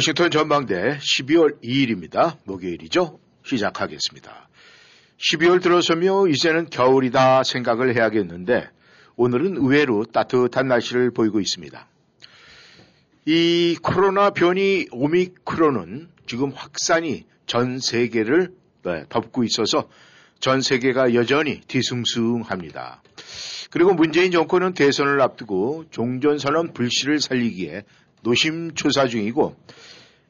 워싱턴 전망대 12월 2일입니다. 목요일이죠. 시작하겠습니다. 12월 들어서며 이제는 겨울이다 생각을 해야겠는데 오늘은 의외로 따뜻한 날씨를 보이고 있습니다. 이 코로나 변이 오미크론은 지금 확산이 전 세계를 네, 덮고 있어서 전 세계가 여전히 뒤숭숭합니다. 그리고 문재인 정권은 대선을 앞두고 종전선언 불씨를 살리기에 노심초사 중이고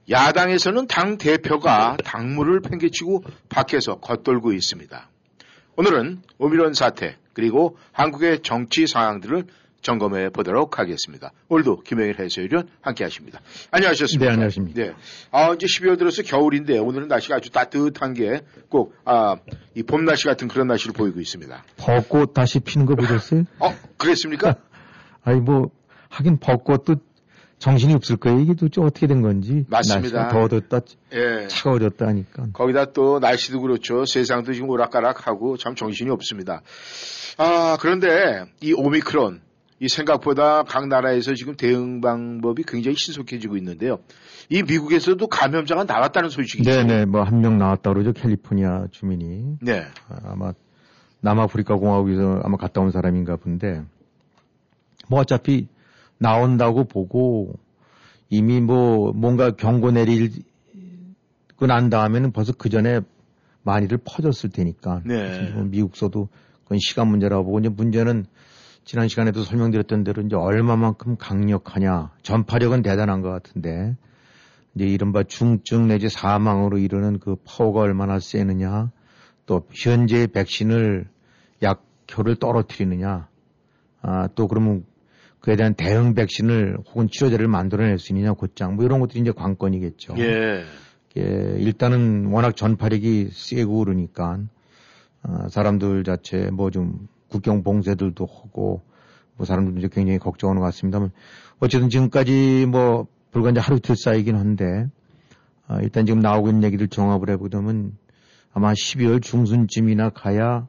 야당에서는 당 대표가 당무를 팽개치고 밖에서 겉돌고 있습니다. 오늘은 오미론 사태 그리고 한국의 정치 상황들을 점검해 보도록 하겠습니다. 오늘도 김영일 해설위원 함께 하십니다. 안녕하셨습니까? 네, 안녕하십니까. 네. 아, 이제 12월 들어서 겨울인데 오늘은 날씨가 아주 따뜻한 게 꼭, 아, 이 봄 날씨 같은 그런 날씨를 보이고 있습니다. 벚꽃 다시 피는 거 보셨어요? 어, 그랬습니까? 아니, 뭐, 하긴 벚꽃도 정신이 없을 거예요. 이게 도대체 어떻게 된 건지. 맞습니다. 더워졌다, 예. 차가워졌다 하니까. 거기다 또 날씨도 그렇죠. 세상도 지금 오락가락하고 참 정신이 없습니다. 아, 그런데 이 오미크론, 이 생각보다 각 나라에서 지금 대응 방법이 굉장히 신속해지고 있는데요. 이 미국에서도 감염자가 나왔다는 소식이죠. 네네, 뭐 한 명 나왔다 그러죠. 캘리포니아 주민이. 네. 아, 아마 남아프리카 공화국에서 아마 갔다 온 사람인가 본데. 뭐 어차피 나온다고 보고 이미 뭐 뭔가 경고 내리고 난 다음에는 벌써 그 전에 많이들 퍼졌을 테니까. 네. 뭐 미국서도 그건 시간 문제라고 보고 이제 문제는 지난 시간에도 설명드렸던 대로 이제 얼마만큼 강력하냐. 전파력은 대단한 것 같은데 이제 이른바 중증 내지 사망으로 이르는 그 파워가 얼마나 세느냐. 또 현재 백신을 약효를 떨어뜨리느냐. 아, 또 그러면 그에 대한 대응 백신을 혹은 치료제를 만들어낼 수 있느냐 곧장 뭐 이런 것들이 이제 관건이겠죠. 예. 예, 일단은 워낙 전파력이 세고 그러니까 아, 사람들 자체 뭐 좀 국경 봉쇄들도 하고 뭐 사람들도 이제 굉장히 걱정하는 것 같습니다만 어쨌든 지금까지 뭐 불과 이제 하루 이틀 쌓이긴 한데 아, 일단 지금 나오고 있는 얘기들 종합을 해보자면 아마 12월 중순쯤이나 가야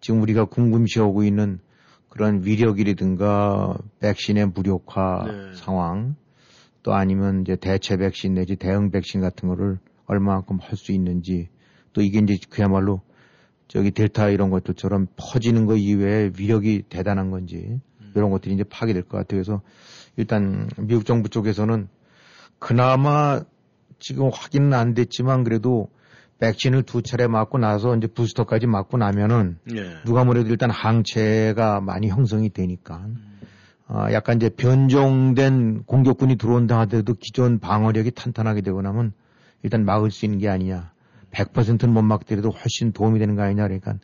지금 우리가 궁금시하고 있는 그런 위력이라든가 백신의 무력화 네. 상황 또 아니면 이제 대체 백신 내지 대응 백신 같은 거를 얼마만큼 할 수 있는지 또 이게 이제 그야말로 저기 델타 이런 것들처럼 퍼지는 거 이외에 위력이 대단한 건지 이런 것들이 이제 파악이 될것 같아요. 그래서 일단 미국 정부 쪽에서는 그나마 지금 확인은 안 됐지만 그래도 백신을 두 차례 맞고 나서 이제 부스터까지 맞고 나면은 예. 누가 뭐래도 일단 항체가 많이 형성이 되니까 어, 약간 이제 변종된 공격군이 들어온다 하더라도 기존 방어력이 탄탄하게 되고 나면 일단 막을 수 있는 게 아니냐. 100%는 못 막더라도 훨씬 도움이 되는 거 아니냐. 그러니까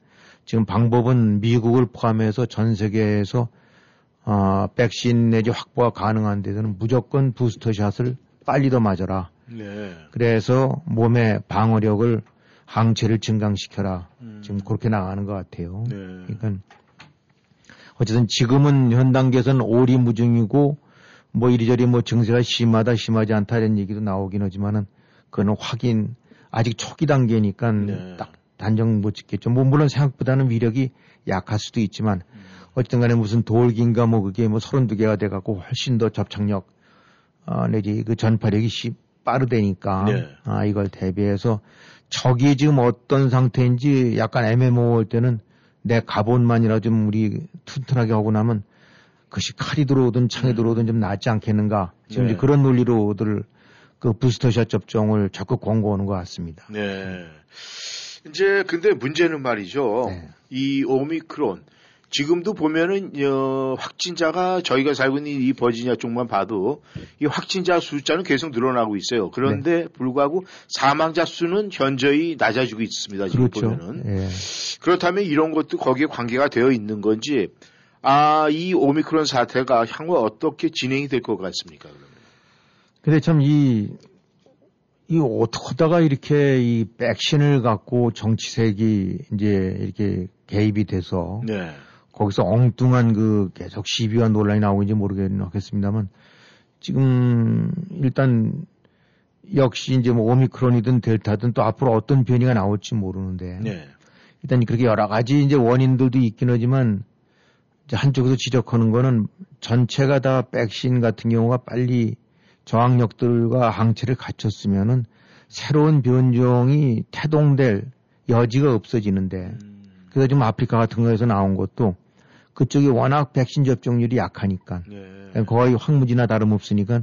지금 방법은 미국을 포함해서 전 세계에서 어, 백신 내지 확보가 가능한 데서는 무조건 부스터샷을 빨리 더 맞아라. 네. 그래서 몸의 방어력을 항체를 증강시켜라. 음. 지금 그렇게 나가는 것 같아요. 네. 그러니까 어쨌든 지금은 현 단계에서는 오리무중이고 뭐 이리저리 뭐 증세가 심하다 심하지 않다 이런 얘기도 나오긴 하지만은 그거는 확인 아직 초기 단계니까 네. 딱 단정 못 짓겠죠. 뭐 물론 생각보다는 위력이 약할 수도 있지만 음. 어쨌든 간에 무슨 돌기인가 뭐 그게 뭐 32개가 돼 갖고 훨씬 더 접착력 어, 내지 그 전파력이 시, 빠르다니까 네. 아 이걸 대비해서 적이 지금 어떤 상태인지 약간 애매모호할 때는 내 갑옷만이라 좀 우리 튼튼하게 하고 나면 그것이 칼이 들어오든 창이 들어오든 좀 낫지 않겠는가 지금 네. 이제 그런 논리로들 그 부스터샷 접종을 적극 권고하는 것 같습니다. 네. 이제 근데 문제는 말이죠. 네. 이 오미크론 지금도 보면은 어, 확진자가 저희가 살고 있는 이 버지니아 쪽만 봐도 이 확진자 숫자는 계속 늘어나고 있어요. 그런데 네. 불구하고 사망자 수는 현저히 낮아지고 있습니다. 지금 그렇죠. 보면은 예. 그렇다면 이런 것도 거기에 관계가 되어 있는 건지 아 이 오미크론 사태가 향후 어떻게 진행이 될 것 같습니까? 그러면? 근데 참이 이 어떻게 하다가 이렇게 이 백신을 갖고 정치색이 이제 이렇게 개입이 돼서 네. 거기서 엉뚱한 그 계속 시비와 논란이 나오는지 모르겠습니다만 지금 일단 역시 이제 뭐 오미크론이든 델타든 또 앞으로 어떤 변이가 나올지 모르는데 네. 일단 그렇게 여러 가지 이제 원인들도 있긴 하지만 이제 한쪽에서 지적하는 거는 전체가 다 백신 같은 경우가 빨리 저항력들과 항체를 갖췄으면은 새로운 변종이 태동될 여지가 없어지는데 음. 그래서 지금 아프리카 같은 거에서 나온 것도 그쪽이 워낙 백신 접종률이 약하니까 네. 거의 황무지나 다름없으니까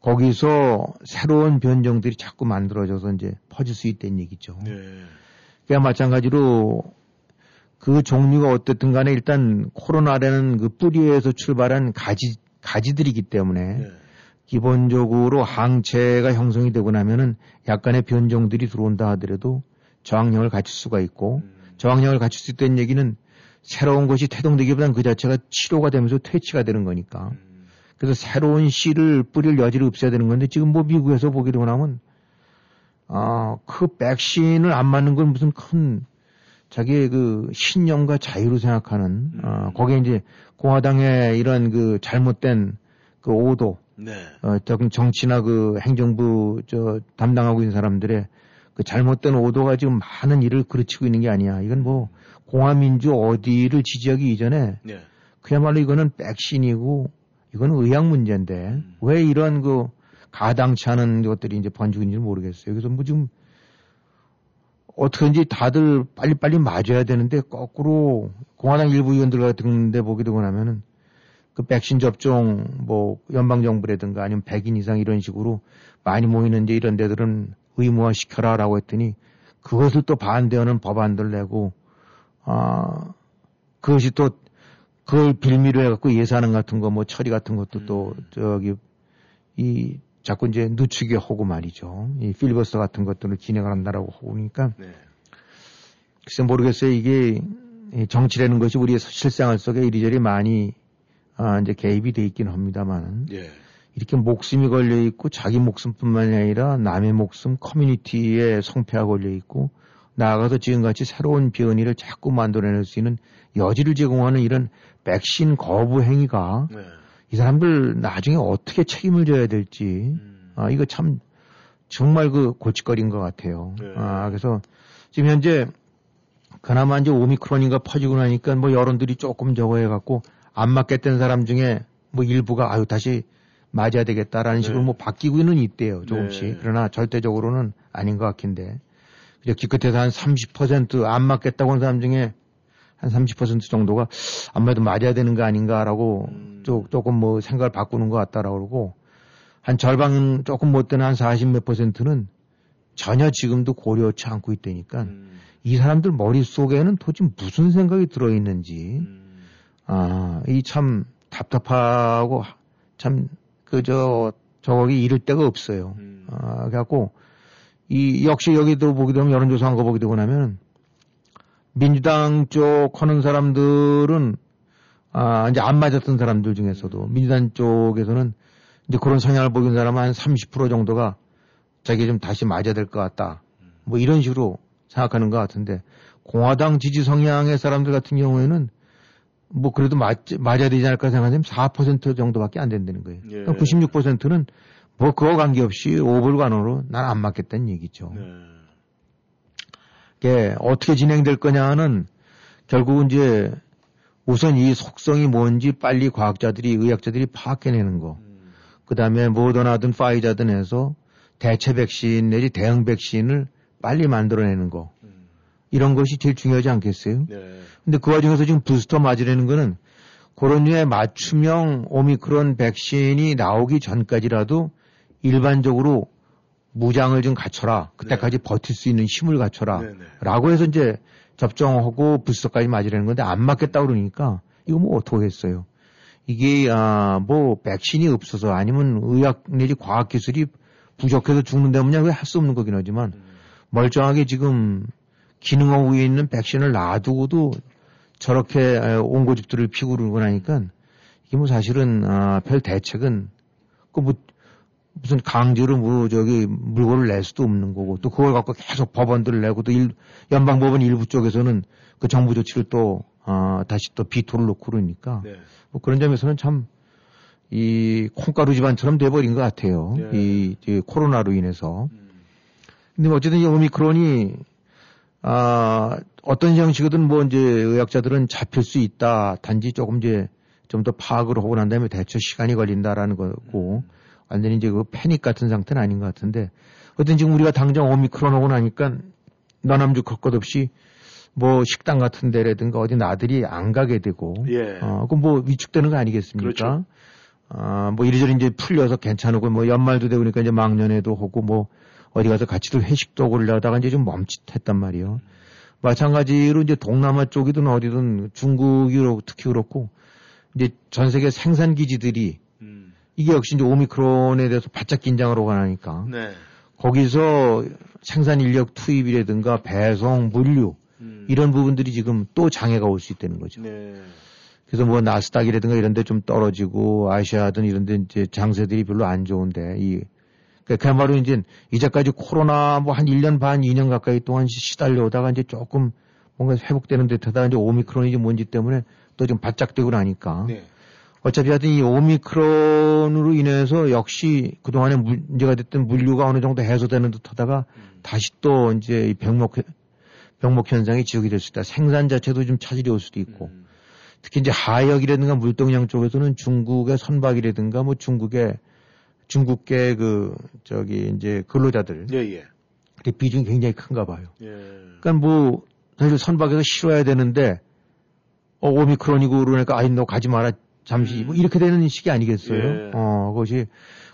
거기서 새로운 변종들이 자꾸 만들어져서 이제 퍼질 수 있다는 얘기죠. 네. 그야 마찬가지로 그 종류가 어떻든 간에 일단 코로나라는 그 뿌리에서 출발한 가지, 가지들이기 때문에 네. 기본적으로 항체가 형성이 되고 나면은 약간의 변종들이 들어온다 하더라도 저항력을 갖출 수가 있고 음. 저항력을 갖출 수 있다는 얘기는 새로운 것이 태동되기보다는 그 자체가 치료가 되면서 퇴치가 되는 거니까. 음. 그래서 새로운 씨를 뿌릴 여지를 없애야 되는 건데 지금 뭐 미국에서 되고 나면 아, 그 백신을 안 맞는 건 무슨 큰 자기의 그 신념과 자유로 생각하는 어, 음. 거기에 이제 공화당의 이런 그 잘못된 그 오도 네. 어, 정- 정치나 그 행정부 저 담당하고 있는 사람들의 그 잘못된 오도가 지금 많은 일을 그르치고 있는 게 아니야. 이건 뭐 공화민주 어디를 지지하기 이전에 네. 그야말로 이거는 백신이고 이거는 의학 문제인데 음. 왜 이런 그 가당치 않은 것들이 이제 번지고 있는지 모르겠어요. 그래서 뭐 지금 어떻게든지 다들 빨리빨리 맞아야 되는데 거꾸로 공화당 일부 의원들 같은 데 보게 되고 나면은 그 백신 접종 뭐 연방정부라든가 아니면 100인 이상 이런 식으로 많이 모이는 이제 이런 데들은 의무화 시켜라라고 했더니 그것을 또 반대하는 법안들 내고 아 그것이 또 그걸 빌미로 해갖고 예산안 같은 거 뭐 처리 같은 것도 또 음. 저기 이 자꾸 이제 늦추게 하고 말이죠. 이 필리버스터 같은 것들을 진행을 한다라고 하고 그러니까 네. 글쎄 모르겠어요. 이게 이 정치라는 것이 우리의 실생활 속에 이리저리 많이 아 이제 개입이 돼 있긴 합니다만 예. 이렇게 목숨이 걸려 있고 자기 목숨뿐만이 아니라 남의 목숨 커뮤니티의 성패가 걸려 있고 나아가서 지금같이 새로운 변이를 자꾸 만들어낼 수 있는 여지를 제공하는 이런 백신 거부 행위가 네. 이 사람들 나중에 어떻게 책임을 져야 될지 음. 아 이거 참 정말 그 골칫거리인 것 같아요. 네. 아 그래서 지금 현재 그나마 이제 오미크론인가 퍼지고 나니까 뭐 여론들이 조금 저거 해갖고 안 맞겠다는 사람 중에 뭐 일부가 아유 다시 맞아야 되겠다라는 식으로 네. 뭐 바뀌고는 있대요 조금씩 네. 그러나 절대적으로는 아닌 것 같긴데 기껏해서 한 30%안 맞겠다고 하는 사람 중에 한 30% 정도가 아무래도 맞아야 되는 거 아닌가라고 음. 조, 조금 뭐 생각을 바꾸는 것 같다라고 그러고 한 절반 조금 못 되는 한 40 몇 퍼센트는 전혀 지금도 고려치 않고 있다니까 음. 이 사람들 머릿속에는 도대체 무슨 생각이 들어있는지 음. 아, 이 참 답답하고 참 그저 저거기 이를 데가 없어요. 음. 아, 그래갖고 이 역시 여기도 보게 되면 여론조사한 거 보게 되고 나면 민주당 쪽 하는 사람들은 아, 이제 안 맞았던 사람들 중에서도 민주당 쪽에서는 이제 그런 성향을 보이는 사람은 한 30% 정도가 자기 좀 다시 맞아야 될 것 같다. 뭐 이런 식으로 생각하는 것 같은데 공화당 지지 성향의 사람들 같은 경우에는 뭐 그래도 맞, 맞아야 되지 않을까 생각하면 4% 정도밖에 안 된다는 거예요. 예. 96%는 뭐 그거 관계없이 오불간으로 난 안 맞겠다는 얘기죠. 네. 이게 어떻게 진행될 거냐는 결국은 이제 우선 이 속성이 뭔지 빨리 과학자들이 의학자들이 파악해내는 거. 음. 그 다음에 모더나든 파이자든 해서 대체 백신 내지 대응 백신을 빨리 만들어내는 거. 음. 이런 것이 제일 중요하지 않겠어요? 네. 근데 그 와중에서 지금 부스터 맞으려는 거는 그런 류의 맞춤형 오미크론 백신이 나오기 전까지라도 일반적으로 무장을 좀 갖춰라. 그때까지 버틸 수 있는 힘을 갖춰라. 네, 네. 라고 해서 이제 접종하고 부스터까지 맞으려는 건데 안 맞겠다 그러니까 이거 뭐 어떡하겠어요. 이게 아 뭐 백신이 없어서 아니면 의학 내지 과학 기술이 부족해서 죽는다면 왜할수 없는 거긴 하지만 음. 멀쩡하게 지금 기능하고 있는 백신을 놔두고도 저렇게 에, 온고집들을 피고 그러고 나니까 이게 뭐 사실은 아, 별 대책은 그뭐 무슨 강제로 뭐 저기 물건을 낼 수도 없는 거고 또 그걸 갖고 계속 법원들을 내고 또 일, 연방법원 일부 쪽에서는 그 정부 조치를 또 어, 다시 또 비토를 놓고 그러니까 네. 뭐 그런 점에서는 참 이 콩가루 집안처럼 돼버린 것 같아요. 네. 이, 이 코로나로 인해서. 음. 근데 뭐 어쨌든 이 오미크론이 아 어떤 형식이든 뭐 이제 의학자들은 잡힐 수 있다. 단지 조금 이제 좀 더 파악을 하고 난 다음에 대처 시간이 걸린다라는 거고 완전히 이제 그 패닉 같은 상태는 아닌 것 같은데 어쨌든 지금 우리가 당장 오미크론 오고 나니까 너남주 걸것 없이 뭐 식당 같은 데라든가 어디 나들이 안 가게 되고 예. 어, 그럼 뭐 위축되는 거 아니겠습니까? 그렇죠. 아, 뭐 이리저리 이제 풀려서 괜찮고 뭐 연말도 되고 그러니까 이제 막년에도 하고 뭐 어디 가서 같이도 회식도 그러다가 이제 좀 멈칫했단 말이에요. 마찬가지로 이제 동남아 쪽이든 어디든 중국이 특히 그렇고 이제 전 세계 생산 기지들이 음. 이게 역시 이제 오미크론에 대해서 바짝 긴장을 나니까 네. 거기서 생산 인력 투입이라든가 배송, 물류 음. 이런 부분들이 지금 또 장애가 올 수 있다는 거죠. 네. 그래서 뭐 나스닥이라든가 이런 데 좀 떨어지고 아시아든 이런 데 이제 장세들이 별로 안 좋은데 이 그러니까 그야말로 이제 이제까지 코로나 뭐 한 1년 반, 2년 가까이 동안 시달려 오다가 이제 조금 뭔가 회복되는 듯하다 이제 오미크론이지 뭔지 때문에 또 좀 바짝되고 나니까 네. 어차피 하여튼 이 오미크론으로 인해서 역시 그동안에 문제가 됐던 물류가 어느 정도 해소되는 듯 하다가 다시 또 이제 이 병목, 병목 현상이 지속이 될 수 있다. 생산 자체도 좀 차질이 올 수도 있고. 음. 특히 이제 하역이라든가 물동량 쪽에서는 중국의 선박이라든가 뭐 중국의 중국계 그 저기 이제 근로자들 예, 예. 그 비중이 굉장히 큰가 봐요. 예. 그러니까 뭐 사실 선박에서 실어야 되는데 어 오미크론이고 그러니까 아이 너 가지 마라 잠시 뭐 이렇게 되는 식이 아니겠어요. 예. 어 그것이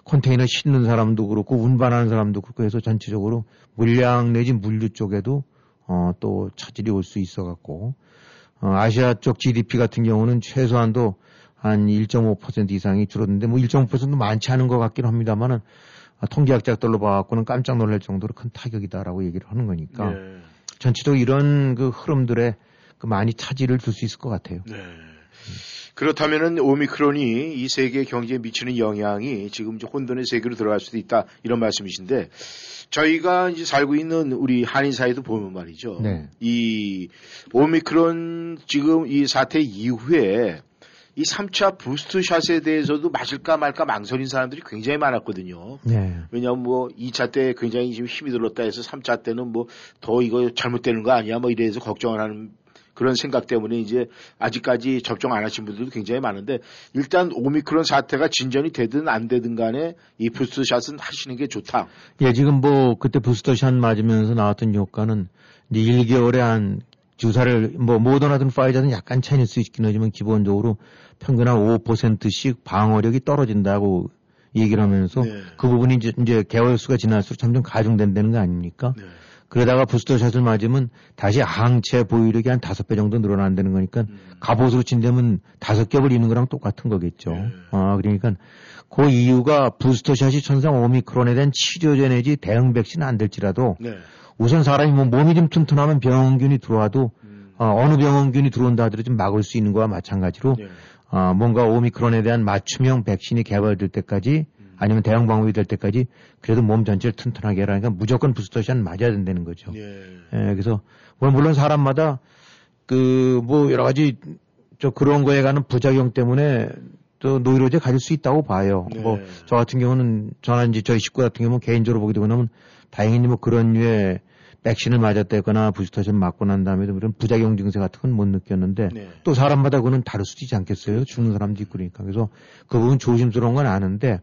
컨테이너 싣는 사람도 그렇고 운반하는 사람도 그렇고 해서 전체적으로 물량 내지 물류 쪽에도 어 또 차질이 올 수 있어 갖고 어 아시아 쪽 GDP 같은 경우는 최소한도 한 1.5% 이상이 줄었는데 뭐 1.5%도 많지 않은 것 같긴 합니다만은 아, 통계학자들로 봐갖고는 깜짝 놀랄 정도로 큰 타격이다라고 얘기를 하는 거니까 예. 전체적으로 이런 그 흐름들에 그 많이 차질을 줄 수 있을 것 같아요. 네. 그렇다면은 오미크론이 이 세계 경제에 미치는 영향이 지금 혼돈의 세계로 들어갈 수도 있다 이런 말씀이신데 저희가 이제 살고 있는 우리 한인 사회도 보면 말이죠. 네. 이 오미크론 지금 이 사태 이후에 이 3차 boost shot에 대해서도 맞을까 말까 망설인 사람들이 굉장히 많았거든요. 네. 왜냐하면 뭐 2차 때 굉장히 지금 힘이 들었다 해서 3차 때는 뭐 더 이거 잘못되는 거 아니야 뭐 이래서 걱정을 하는 그런 생각 때문에 이제 아직까지 접종 안 하신 분들도 굉장히 많은데 일단 오미크론 사태가 진전이 되든 안 되든 간에 이 boost shot은 하시는 게 좋다. 예, 지금 뭐 그때 booster shot 맞으면서 나왔던 효과는 이제 1개월에 한 주사를 뭐 모더나든 파이자든 약간 차이는 수 있긴 하지만 기본적으로 평균 한 5%씩 방어력이 떨어진다고 얘기를 하면서 네. 그 부분이 이제, 이제 개월 수가 지날수록 점점 가중된다는 거 아닙니까? 네. 그러다가 부스터샷을 맞으면 다시 항체 보유력이 한 다섯 배 정도 늘어난다는 거니까 음. 갑옷으로 친다면 다섯 겹을 입는 거랑 똑같은 거겠죠. 네. 아, 그러니까 그 이유가 부스터샷이 천상 오미크론에 대한 치료제 내지 대응 백신은 안 될지라도 네. 우선 사람이 뭐 몸이 좀 튼튼하면 병원균이 들어와도 음. 어, 느 병원균이 들어온다 하더라도 좀 막을 수 있는 거와 마찬가지로 네. 어, 뭔가 오미크론에 대한 맞춤형 백신이 개발될 때까지 아니면 대응 방법이 될 때까지 그래도 몸 전체를 튼튼하게 해라니까 무조건 부스터샷 맞아야 된다는 거죠. 예. 예, 그래서 뭐 물론 사람마다 그 뭐 여러 가지 저 그런 거에 관한 부작용 때문에 또 노이로제 가질 수 있다고 봐요. 네. 뭐저 같은 경우는 이제 저희 식구 같은 경우는 개인적으로 보게 되고 나면 다행히 뭐 그런 류의 백신을 맞았다거나 부스터샷 맞고 난 다음에도 그런 부작용 증세 같은 건 못 느꼈는데 네. 또 사람마다 그거는 다를 수도 있지 않겠어요. 죽는 사람도 있고 그러니까. 그래서 그 부분 조심스러운 건 아는데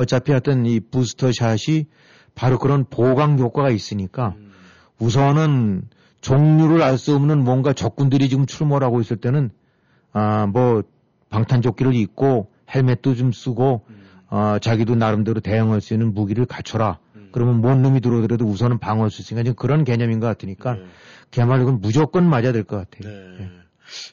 어차피 하여튼 이 부스터샷이 바로 그런 보강 효과가 있으니까 음. 우선은 종류를 알 수 없는 뭔가 적군들이 지금 출몰 하고 있을 때는 아 뭐 방탄조끼를 입고 헬멧도 좀 쓰고 음. 어 자기도 나름대로 대응할 수 있는 무기를 갖춰라. 음. 그러면 뭔 놈이 들어오더라도 우선은 방어할 수 있으니까 지금 그런 개념인 것 같으니까 네. 이건 무조건 맞아야 될 것 같아요. 네.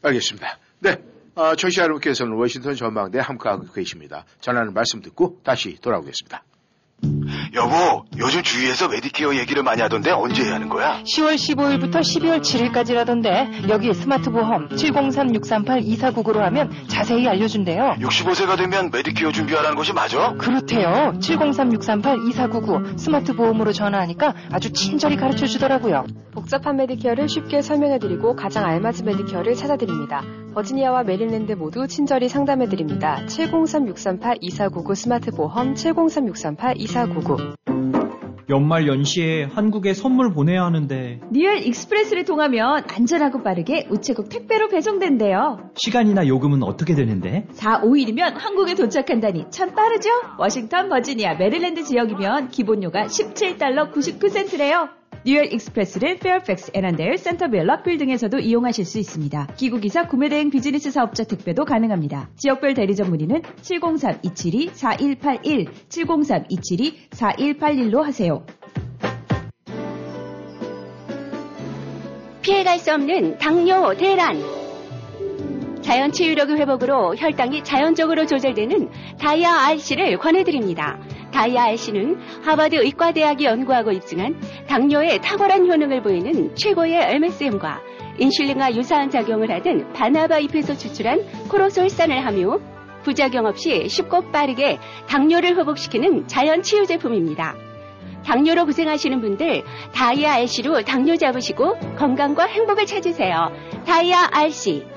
알겠습니다. 네. 아, 청취자 여러분께서는 워싱턴 전망대 함께하고 계십니다. 전하는 말씀 듣고 다시 돌아오겠습니다. 여보, 요즘 주위에서 메디케어 얘기를 많이 하던데 언제 해야 하는 거야? 10월 15일부터 12월 7일까지라던데 여기 스마트 보험 703-638-2499로 하면 자세히 알려준대요. 65세가 되면 메디케어 준비하라는 것이 맞아? 그렇대요. 703-638-2499 스마트 보험으로 전화하니까 아주 친절히 가르쳐 주더라고요. 복잡한 메디케어를 쉽게 설명해드리고 가장 알맞은 메디케어를 찾아드립니다. 버지니아와 메릴랜드 모두 친절히 상담해드립니다. 703-638-2499 스마트 보험 703-638-2499 연말 연시에 한국에 선물 보내야 하는데 Real Express를 통하면 안전하고 빠르게 우체국 택배로 배송된대요. 시간이나 요금은 어떻게 되는데? 4, 5일이면 한국에 도착한다니 참 빠르죠? 워싱턴, 버지니아, 메릴랜드 지역이면 기본료가 17달러 99센트래요. Real Express를 페어팩스, 애난데일, 센터빌, 락빌 등에서도 이용하실 수 있습니다. 귀국이사, 구매대행 비즈니스 사업자 택배도 가능합니다. 지역별 대리점 문의는 703-272-4181, 703-272-4181로 하세요. 피해갈 수 없는 당뇨, 대란. 자연 치유력의 회복으로 혈당이 자연적으로 조절되는 다이아 RC를 권해드립니다. 다이아 RC는 하버드 의과대학이 연구하고 입증한 당뇨에 탁월한 효능을 보이는 최고의 MSM과 인슐린과 유사한 작용을 하던 바나바 잎에서 추출한 코로솔산을 함유, 부작용 없이 쉽고 빠르게 당뇨를 회복시키는 자연 치유 제품입니다. 당뇨로 고생하시는 분들 다이아 RC로 당뇨 잡으시고 건강과 행복을 찾으세요. 다이아 RC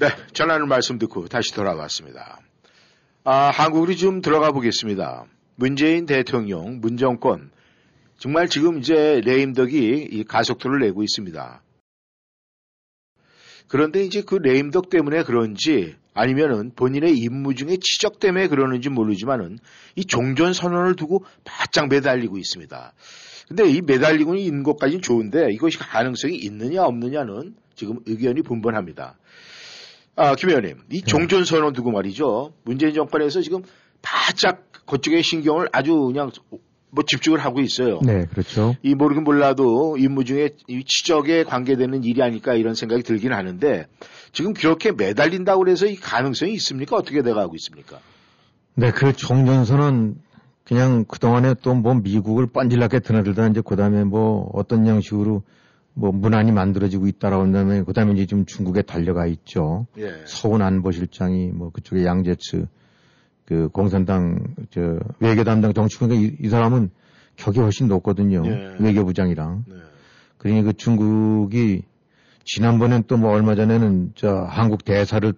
네, 전하는 말씀 듣고 다시 돌아왔습니다. 아, 한국으로 좀 들어가 보겠습니다. 문재인 대통령, 문정권, 정말 지금 이제 레임덕이 이 가속도를 내고 있습니다. 그런데 이제 그 레임덕 때문에 그런지 아니면은 본인의 임무 중에 지적 때문에 그러는지 모르지만은 이 종전 선언을 두고 바짝 매달리고 있습니다. 근데 이 매달리고 있는 것까지는 좋은데 이것이 가능성이 있느냐 없느냐는 지금 의견이 분분합니다. 아, 김 의원님, 이 종전 선언 두고 말이죠. 문재인 정권에서 지금 바짝 그쪽에 신경을 아주 그냥 뭐 집중을 하고 있어요. 네, 그렇죠. 이 모르긴 몰라도 임무 중에 이 지적에 관계되는 일이 아닐까 이런 생각이 들긴 하는데 지금 그렇게 매달린다고 그래서 이 가능성이 있습니까? 어떻게 돼가고 있습니까? 네, 그 종전선은 그냥 그동안에 또 뭐 미국을 빤질나게 드나들다 이제 그 다음에 뭐 어떤 양식으로 뭐 문안이 만들어지고 있다라고 한다면 그 다음에 이제 좀 중국에 달려가 있죠. 예. 서훈 안보실장이 뭐 그쪽에 양재츠 그 공산당 저 외교 담당 정치권이 이, 이 사람은 격이 훨씬 높거든요. 예. 외교부장이랑. 네. 그러니 그 중국이 지난번엔 또 뭐 얼마 전에는 저 한국 대사를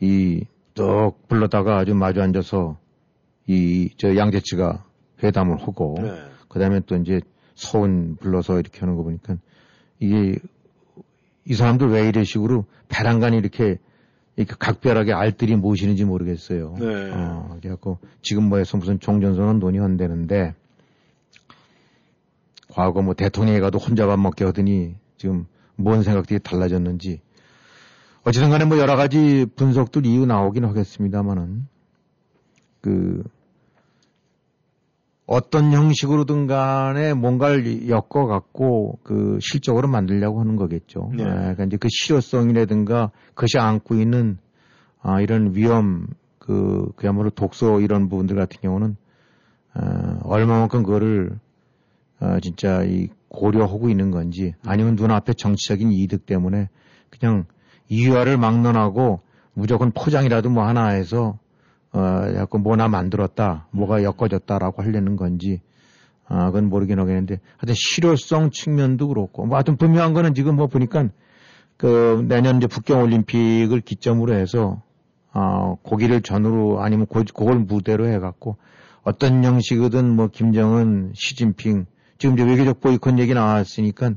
또이또 불러다가 아주 마주 앉아서 이 저 양재치가 회담을 하고 네. 그다음에 또 이제 서운 불러서 이렇게 하는 거 보니까 이게 이 사람들 왜 이런 식으로 배란간이 이렇게 이렇게 각별하게 알들이 무엇이는지 모르겠어요. 네. 어, 그래갖고 지금 뭐해서 무슨 종전선언 논의한다는데 과거 뭐 대통령이 가도 혼자 밥 먹게 하더니 지금 뭔 생각들이 달라졌는지 어찌든 간에 뭐 여러 가지 분석들 이유 나오긴 하겠습니다만은 그 어떤 형식으로든 간에 뭔가를 엮어갖고 그 실적으로 만들려고 하는 거겠죠. 네. 아, 그러니까 이제 그 실효성이라든가 그것이 안고 있는 아, 이런 위험 그 그야말로 독소 이런 부분들 같은 경우는 어, 얼마만큼 그거를 어, 진짜 이 고려하고 있는 건지 아니면 눈앞에 정치적인 이득 때문에 그냥 이유화를 막론하고 무조건 포장이라도 뭐 하나 해서 어, 약간 뭐나 만들었다, 뭐가 엮어졌다라고 하려는 건지, 아, 그건 모르긴 하겠는데, 하여튼 실효성 측면도 그렇고, 뭐 하여튼 분명한 거는 지금 뭐 보니까, 그, 내년 이제 북경올림픽을 기점으로 해서, 어, 고기를 전후로 아니면 고, 그걸 무대로 해갖고, 어떤 형식이든 뭐 김정은, 시진핑, 지금 이제 외교적 보이콧 얘기 나왔으니까,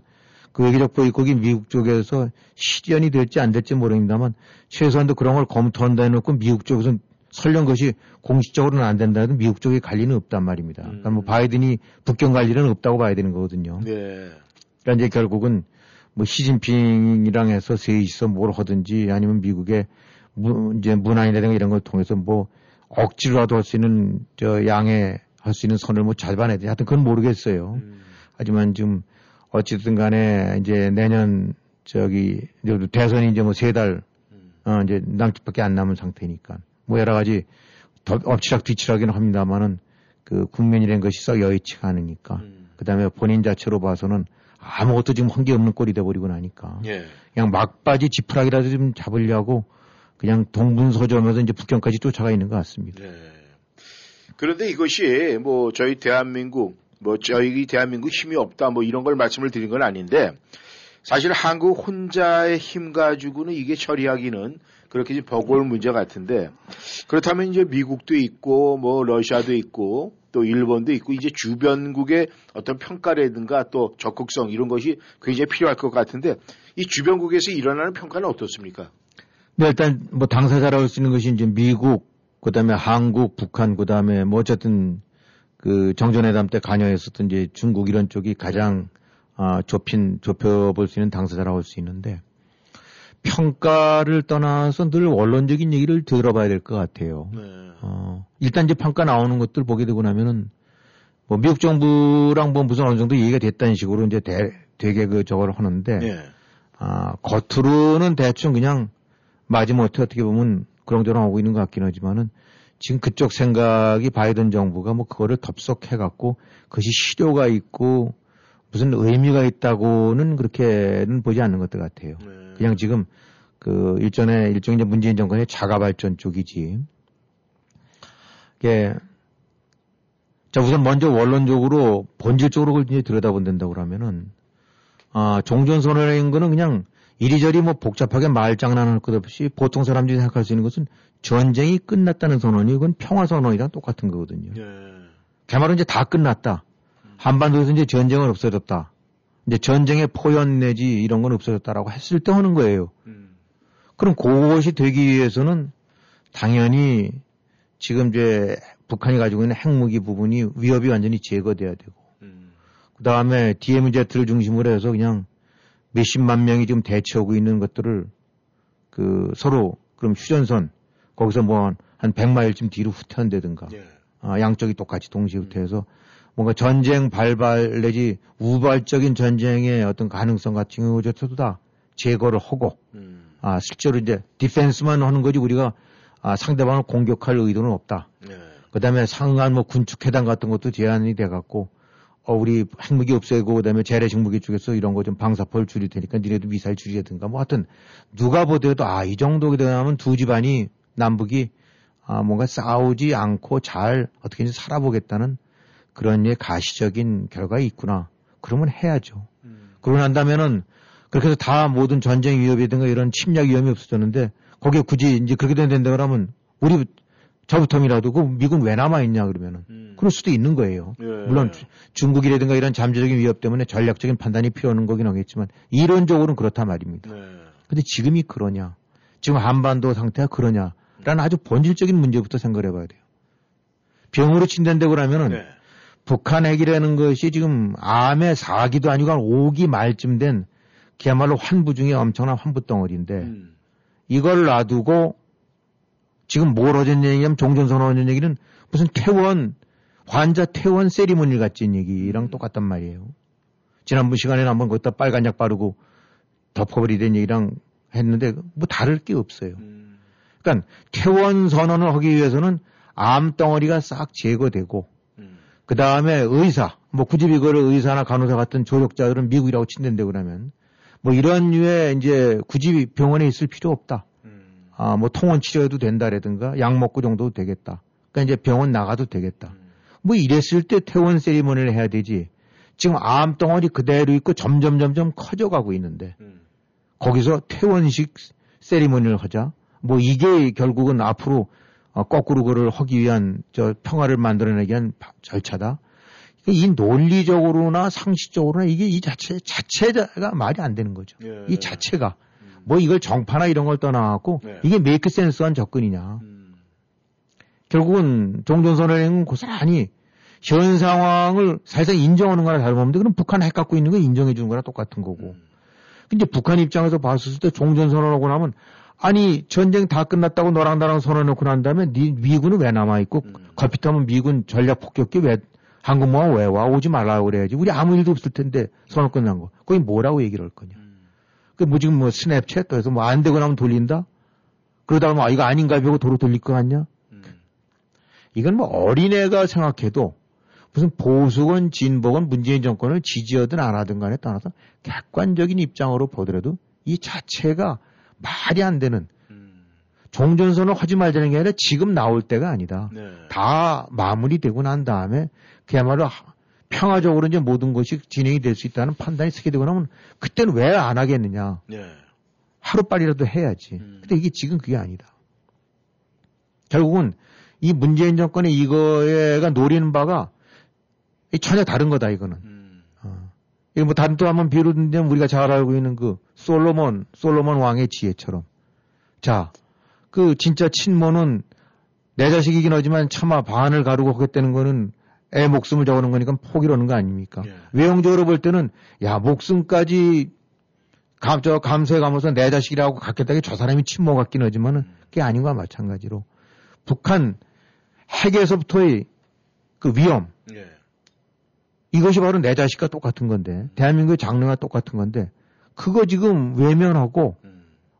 그 외교적 보이콧이 미국 쪽에서 실현이 될지 안 될지 모릅니다만, 최소한도 그런 걸 검토한다 해놓고 미국 쪽에서 설령 그것이 공식적으로는 안 된다도 미국 쪽에 관리는 없단 말입니다. 그러니까 뭐 바이든이 북경 관리는 없다고 봐야 되는 거거든요. 네. 그러니까 이제 결국은 뭐 시진핑이랑 해서 셋이서 뭘 하든지 아니면 미국의 무, 이제 문화인이라든가 이런 걸 통해서 뭐 억지로라도 할 수 있는 저 양해 할 수 있는 선을 뭐 잡아내야 돼. 하여튼 그건 모르겠어요. 하지만 지금 어찌든 간에 이제 내년 저기 대선이 이제 뭐 세 달, 어, 이제 남짓밖에 안 남은 상태니까 뭐 여러 가지 더 엎치락 뒤치락이는 합니다만은 그 국면이라는 것이 썩 여의치가 않으니까 그 다음에 본인 자체로 봐서는 아무것도 지금 한 게 없는 꼴이 돼버리고 나니까 예. 그냥 막바지 지푸라기라도 좀 잡으려고 그냥 동분서점에서 이제 북경까지 쫓아가 있는 것 같습니다. 네. 그런데 이것이 뭐 저희 대한민국 뭐 저희 대한민국 힘이 없다 뭐 이런 걸 말씀을 드린 건 아닌데 사실 한국 혼자의 힘 가지고는 이게 처리하기는 그렇게 좀 버거운 문제 같은데 그렇다면 이제 미국도 있고 뭐 러시아도 있고 또 일본도 있고 이제 주변국의 어떤 평가라든가 또 적극성 이런 것이 굉장히 필요할 것 같은데 이 주변국에서 일어나는 평가는 어떻습니까? 네, 일단 뭐 당사자라고 할 수 있는 것이 이제 미국, 그 다음에 한국, 북한, 그 다음에 뭐 어쨌든 그 정전회담 때 관여했었던 이제 중국 이런 쪽이 가장 아, 좁힌, 좁혀 볼 수 있는 당사자라고 할 수 있는데 평가를 떠나서 늘 원론적인 얘기를 들어봐야 될 것 같아요. 어, 일단 이제 평가 나오는 것들 보게 되고 나면은 뭐 미국 정부랑 뭐 무슨 어느 정도 얘기가 됐다는 식으로 이제 대, 되게 그 저걸 하는데 예. 아, 겉으로는 대충 그냥 마지못해 어떻게 보면 그런저런 하고 있는 것 같긴 하지만은 지금 그쪽 생각이 바이든 정부가 뭐 그거를 덥석해갖고 그것이 실효가 있고 무슨 의미가 있다고는 그렇게는 보지 않는 것들 같아요. 그냥 지금 그 일전에 일종의 이제 문재인 정권의 자가 발전 쪽이지. 이게 자 우선 먼저 원론적으로 본질적으로 이제 들여다본다고 그러면은 아 종전선언인 거는 그냥 이리저리 뭐 복잡하게 말장난할 것 없이 보통 사람들이 생각할 수 있는 것은 전쟁이 끝났다는 선언이 그건 평화선언이랑 똑같은 거거든요. 그 말은 이제 다 끝났다. 한반도에서 이제 전쟁은 없어졌다. 이제 전쟁의 포연 내지 이런 건 없어졌다라고 했을 때 하는 거예요. 그럼 그것이 되기 위해서는 당연히 지금 이제 북한이 가지고 있는 핵무기 부분이 위협이 완전히 제거돼야 되고, 그 다음에 DMZ를 중심으로 해서 그냥 몇십만 명이 지금 대치하고 있는 것들을 그 서로 그럼 휴전선 거기서 뭐한 100마일쯤 뒤로 후퇴한다든가 아, 양쪽이 똑같이 동시에 후퇴해서 뭔가 전쟁 발발 내지 우발적인 전쟁의 어떤 가능성 같은 경우조차도 다 제거를 하고 아 실제로 이제 디펜스만 하는 거지 우리가 아, 상대방을 공격할 의도는 없다. 그다음에 상한 뭐 군축회담 같은 것도 제한이 돼 갖고 어, 우리 핵무기 없애고 그다음에 재래식 무기 쪽에서 이런 거 좀 방사포를 줄일 테니까 니네도 미사일 줄이든가 뭐 하여튼 누가 보더라도 아 이 정도 되면 두 집안이 남북이 아 뭔가 싸우지 않고 잘 어떻게든 살아보겠다는 그런 예 가시적인 결과가 있구나. 그러면 해야죠. 그러고 난다면은 그렇게 해서 다 모든 전쟁 위협이든가 이런 침략 위험이 없어졌는데 거기에 굳이 이제 그렇게 된다 그러면 우리 저부터이라도 그 미군 왜 남아 있냐 그러면은 그럴 수도 있는 거예요. 물론 주- 중국이라든가 이런 잠재적인 위협 때문에 전략적인 판단이 필요한 거긴 하겠지만 이론적으로는 그렇다 말입니다. 근데 지금이 그러냐? 지금 한반도 상태가 그러냐? 라는 아주 본질적인 문제부터 생각을 해봐야 돼요. 병으로 친댄다고 그러면은 북한 핵이라는 것이 지금 암의 4기도 아니고 한 5기 말쯤 된 그야말로 환부 중에 엄청난 환부 덩어리인데 이걸 놔두고 지금 뭘 어젠 얘기냐면 종전선언 어젠 얘기는 무슨 퇴원 환자 퇴원 세리머니 같은 얘기랑 똑같단 말이에요. 지난번 시간에 한번 거기다 빨간 약 바르고 덮어버리던 얘기랑 했는데 뭐 다를 게 없어요. 그러니까 퇴원 선언을 하기 위해서는 암 덩어리가 싹 제거되고 그 다음에 의사 뭐 굳이 이거를 의사나 간호사 같은 조력자들은 미국이라고 친댄데 그러면 뭐 이런 류의 이제 굳이 병원에 있을 필요 없다. 아, 뭐 통원 치료해도 된다라든가 약 먹고 정도 되겠다. 그러니까 이제 병원 나가도 되겠다. 뭐 이랬을 때 퇴원 세리머니를 해야 되지. 지금 암 덩어리 그대로 있고 점점 점점 커져가고 있는데 거기서 퇴원식 세리머니를 하자. 뭐 이게 결국은 앞으로 어, 거꾸로 그를 하기 위한 저 평화를 만들어내기 위한 바- 절차다. 이 논리적으로나 상식적으로나 이게 이 자체 자체가 말이 안 되는 거죠. 이 자체가 뭐 이걸 정파나 이런 걸 떠나갖고 이게 메이크 센스한 접근이냐. 결국은 종전선언행은 고스란히 현 상황을 사실상 인정하는 거나 다름없는데 그럼 북한 핵 갖고 있는 거 인정해 주는 거나 똑같은 거고. 근데 북한 입장에서 봤을 때 종전선언하고 나면 아니 전쟁 다 끝났다고 너랑 나랑 선언해놓고 난 다음에 네 미군은 왜 남아있고 음. 걸핏하면 미군 전략 폭격기 왜 한국모아 왜 와? 오지 말라고 그래야지. 우리 아무 일도 없을 텐데 선언 끝난 거. 거기 뭐라고 얘기를 할 거냐. 그뭐 지금 뭐 스냅챗 또 해서 뭐 안 되고 나면 돌린다? 그러다가 뭐 아, 이거 아닌가 하고 도로 돌릴 것 같냐? 이건 뭐 어린애가 생각해도 무슨 보수건 진보건 문재인 정권을 지지하든 안 하든 간에 떠나서 객관적인 입장으로 보더라도 이 자체가 말이 안 되는 종전선언 하지 말자는 게 아니라 지금 나올 때가 아니다. 네. 다 마무리되고 난 다음에 그야말로 하- 평화적으로 이제 모든 것이 진행이 될 수 있다는 판단이 서게 되고 나면 그때는 왜 안 하겠느냐. 네. 하루빨리라도 해야지. 근데 이게 지금 그게 아니다. 결국은 이 문재인 정권의 이거가 노리는 바가 이 전혀 다른 거다, 이거는. 어. 이거 뭐또 한번 비유든면 우리가 잘 알고 있는 그 솔로몬, 솔로몬 왕의 지혜처럼. 자, 그 진짜 친모는 내 자식이긴 하지만 차마 반을 가르고 하겠다는 거는 애 목숨을 적어놓은 거니까 포기라는 거 아닙니까? 외형적으로 볼 때는 야 목숨까지 감, 저 감수해 가면서 내 자식이라고 갖겠다는 게저 사람이 친모 같긴 하지만은 그게 아닌 거와 마찬가지로 북한 핵에서부터의 그 위험 이것이 바로 내 자식과 똑같은 건데 대한민국의 장래와 똑같은 건데 그거 지금 외면하고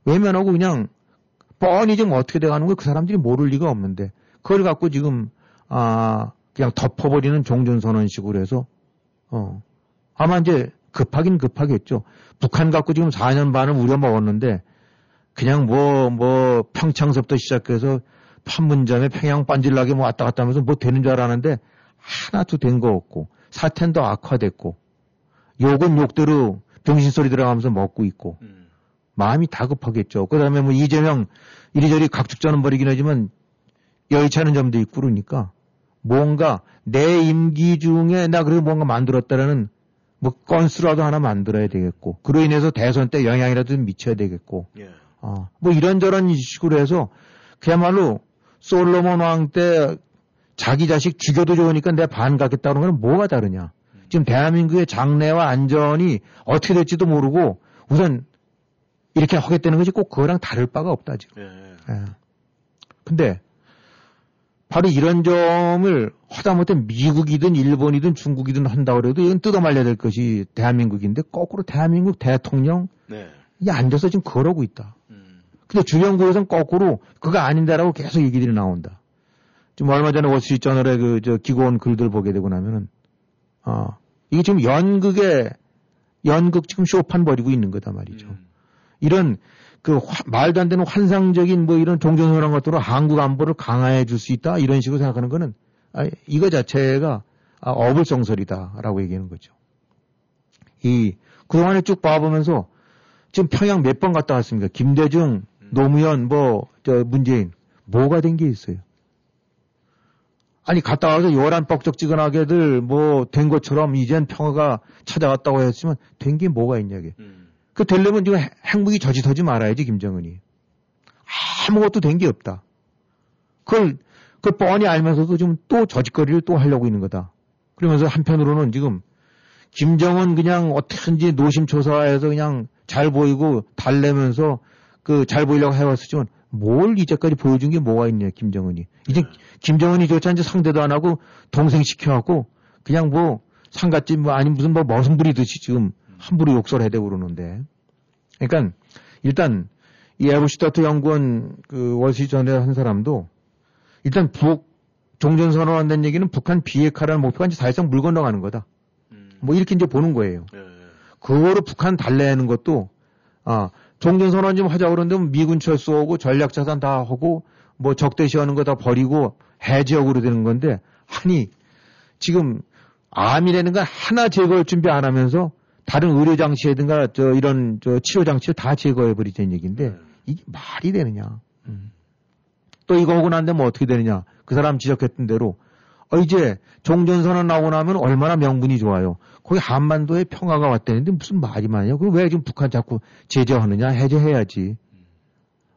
외면하고 그냥 뻔히 지금 어떻게 돼가는 거그 사람들이 모를 리가 없는데 그걸 갖고 지금 아 그냥 덮어버리는 종전선언식으로 해서 어 아마 이제 급하긴 급하겠죠. 북한 갖고 지금 4년 반을 우려먹었는데 그냥 뭐뭐 평창서부터 시작해서 판문점에 평양 빤질나게 뭐 왔다 갔다 하면서 뭐 되는 줄 알았는데 하나도 된 거 없고 사태는 더 악화됐고 욕은 욕대로 병신 소리 들어가면서 먹고 있고 마음이 다급하겠죠. 그다음에 뭐 이재명 이리저리 각축전은 벌이긴 하지만 여의치 않은 점도 있고 그러니까 뭔가 내 임기 중에 나 그래도 뭔가 만들었다라는 뭐 건수라도 하나 만들어야 되겠고 그로 인해서 대선 때 영향이라도 좀 미쳐야 되겠고 어, 뭐 이런저런 식으로 해서 그야말로 솔로몬 왕 때 자기 자식 죽여도 좋으니까 내 반 갖겠다는 건 뭐가 다르냐. 지금 대한민국의 장래와 안전이 어떻게 될지도 모르고 우선 이렇게 하겠다는 것이 꼭 그거랑 다를 바가 없다 지금. 예. 근데 바로 이런 점을 하다못해 미국이든 일본이든 중국이든 한다고 해도 이건 뜯어말려야 될 것이 대한민국인데 거꾸로 대한민국 대통령 네. 이 앉아서 지금 그러고 있다. 근데 주변국에서는 거꾸로 그거 아닌데라고 계속 얘기들이 나온다. 지금 얼마 전에 월스트리트저널에 그 저 기고온 글들 보게 되고 나면은 어 이게 지금 연극에 연극 지금 쇼판 벌이고 있는 거다 말이죠. 이런 그 화- 말도 안 되는 환상적인 뭐 이런 종전선언 것들로 한국 안보를 강화해 줄 수 있다 이런 식으로 생각하는 거는 아, 이거 자체가 아, 어불성설이다라고 얘기하는 거죠. 이 그동안에 쭉 봐보면서 지금 평양 몇 번 갔다 왔습니까? 김대중, 노무현, 뭐 저 문재인 뭐가 된 게 있어요? 아니 갔다 와서 요란 뻑적지근하게들 뭐 된 것처럼 이젠 평화가 찾아왔다고 했지만 된게 뭐가 있냐게. 그 되려면 지금 핵- 핵무기 저짓하지 말아야지 김정은이. 아무것도 된 게 없다. 그걸 그걸 뻔히 알면서도 지금 또 저짓거리를 또 하려고 있는 거다. 그러면서 한편으로는 지금 김정은 그냥 어떻게든지 노심초사해서 그냥 잘 보이고 달래면서 그 잘 보이려고 해왔었지만 뭘 이제까지 보여준 게 뭐가 있냐 김정은이. 이제 김정은이 조차 이제 상대도 안 하고 동생 시켜갖고 그냥 뭐 상갓집 뭐 아니 무슨 뭐 머슴 부리듯이 지금 함부로 욕설 해대고 그러는데. 그러니까 일단 이 에버시타트 연구원 그 월시 전에 한 사람도 일단 북 종전 선언한다는 얘기는 북한 비핵화라는 목표가 이제 사실상 물 건너가는 거다. 뭐 이렇게 이제 보는 거예요. 그거로 북한 달래는 것도 아 종전선언 좀 하자 그러는데 미군 철수하고 전략자산 다 하고 뭐 적대시하는 거 다 버리고 해지하고 되는 건데 아니 지금 암이라는 건 하나 제거할 준비 안 하면서 다른 의료 장치라든가 저 이런 저 치료 장치를 다 제거해 버리자는 얘기인데 이게 말이 되느냐? 음. 또 이거 하고 난 다음에 어떻게 되느냐? 그 사람 지적했던 대로 어, 이제 종전선언 나오고 나면 얼마나 명분이 좋아요. 거기 한반도에 평화가 왔다는데 무슨 말이 많냐. 그럼 왜 지금 북한 자꾸 제재하느냐. 해제해야지.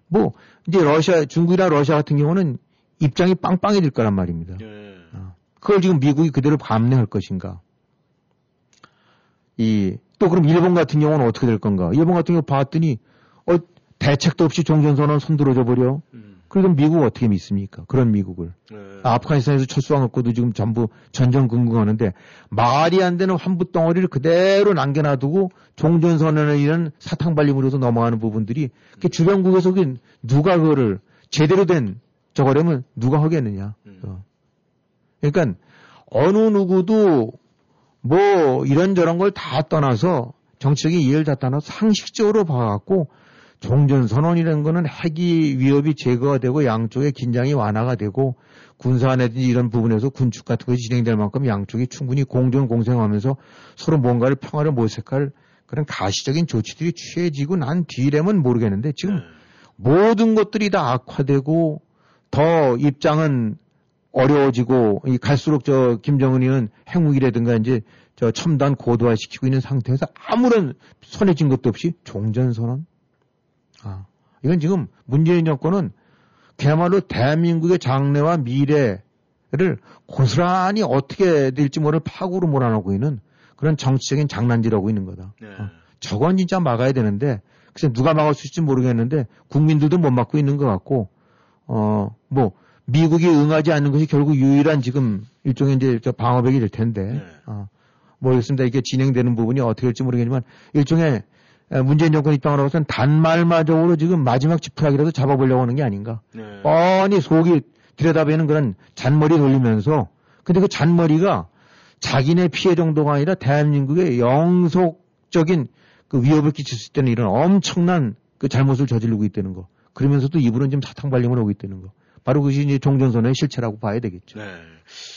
뭐, 이제 러시아, 중국이나 러시아 같은 경우는 입장이 빵빵해질 거란 말입니다. 예. 어. 그걸 지금 미국이 그대로 감내할 것인가? 이, 또 그럼 일본 같은 경우는 어떻게 될 건가? 일본 같은 경우 봤더니, 어, 대책도 없이 종전선언 손들어줘 버려. 음. 그럼 미국 어떻게 믿습니까? 그런 미국을. 예. 아프가니스탄에서 철수한 것도 지금 전부 전전긍긍하는데 말이 안 되는 환부 덩어리를 그대로 남겨놔두고 종전선언에 이런 사탕 발림으로서 넘어가는 부분들이 그 주변국에서 그 누가 그거를 제대로 된 저거라면 누가 하겠느냐. 어. 그러니까 어느 누구도 뭐 이런저런 걸 다 떠나서 정치적인 이해를 다 떠나서 상식적으로 봐갖고 종전선언이라는 거는 핵이 위협이 제거가 되고 양쪽의 긴장이 완화가 되고 군사내든지 이런 부분에서 군축 같은 것이 진행될 만큼 양쪽이 충분히 공존 공생하면서 서로 뭔가를 평화를 모색할 그런 가시적인 조치들이 취해지고 난 뒤라면 모르겠는데 지금 모든 것들이 다 악화되고 더 입장은 어려워지고 이 갈수록 저 김정은이는 핵무기라든가 이제 저 첨단 고도화 시키고 있는 상태에서 아무런 쥔 것도 없이 종전선언 아, 이건 지금 문재인 정권은 그야말로 대한민국의 장래와 미래를 고스란히 어떻게 될지 모를 파고로 몰아넣고 있는 그런 정치적인 장난질하고 있는 거다. 네. 어, 저건 진짜 막아야 되는데 글쎄 누가 막을 수 있을지 모르겠는데 국민들도 못 막고 있는 것 같고 어 뭐 미국이 응하지 않는 것이 결국 유일한 지금 일종의 이제 저 방어벽이 될 텐데 네. 어, 모르겠습니다. 이게 진행되는 부분이 어떻게 될지 모르겠지만 일종의 에, 문재인 정권 입장으로 봐서는 단말마적으로 지금 마지막 지푸라기라도 잡아보려고 하는 게 아닌가. 네. 뻔히 속이 들여다보는 그런 잔머리 돌리면서 근데 그 잔머리가 자기네 피해 정도가 아니라 대한민국의 영속적인 그 위협을 끼칠 수 있다는 이런 엄청난 그 잘못을 저지르고 있다는 거. 그러면서도 이분은 지금 사탕 발림을 하고 있다는 거. 바로 그것이 이제 종전선언의 실체라고 봐야 되겠죠. 네.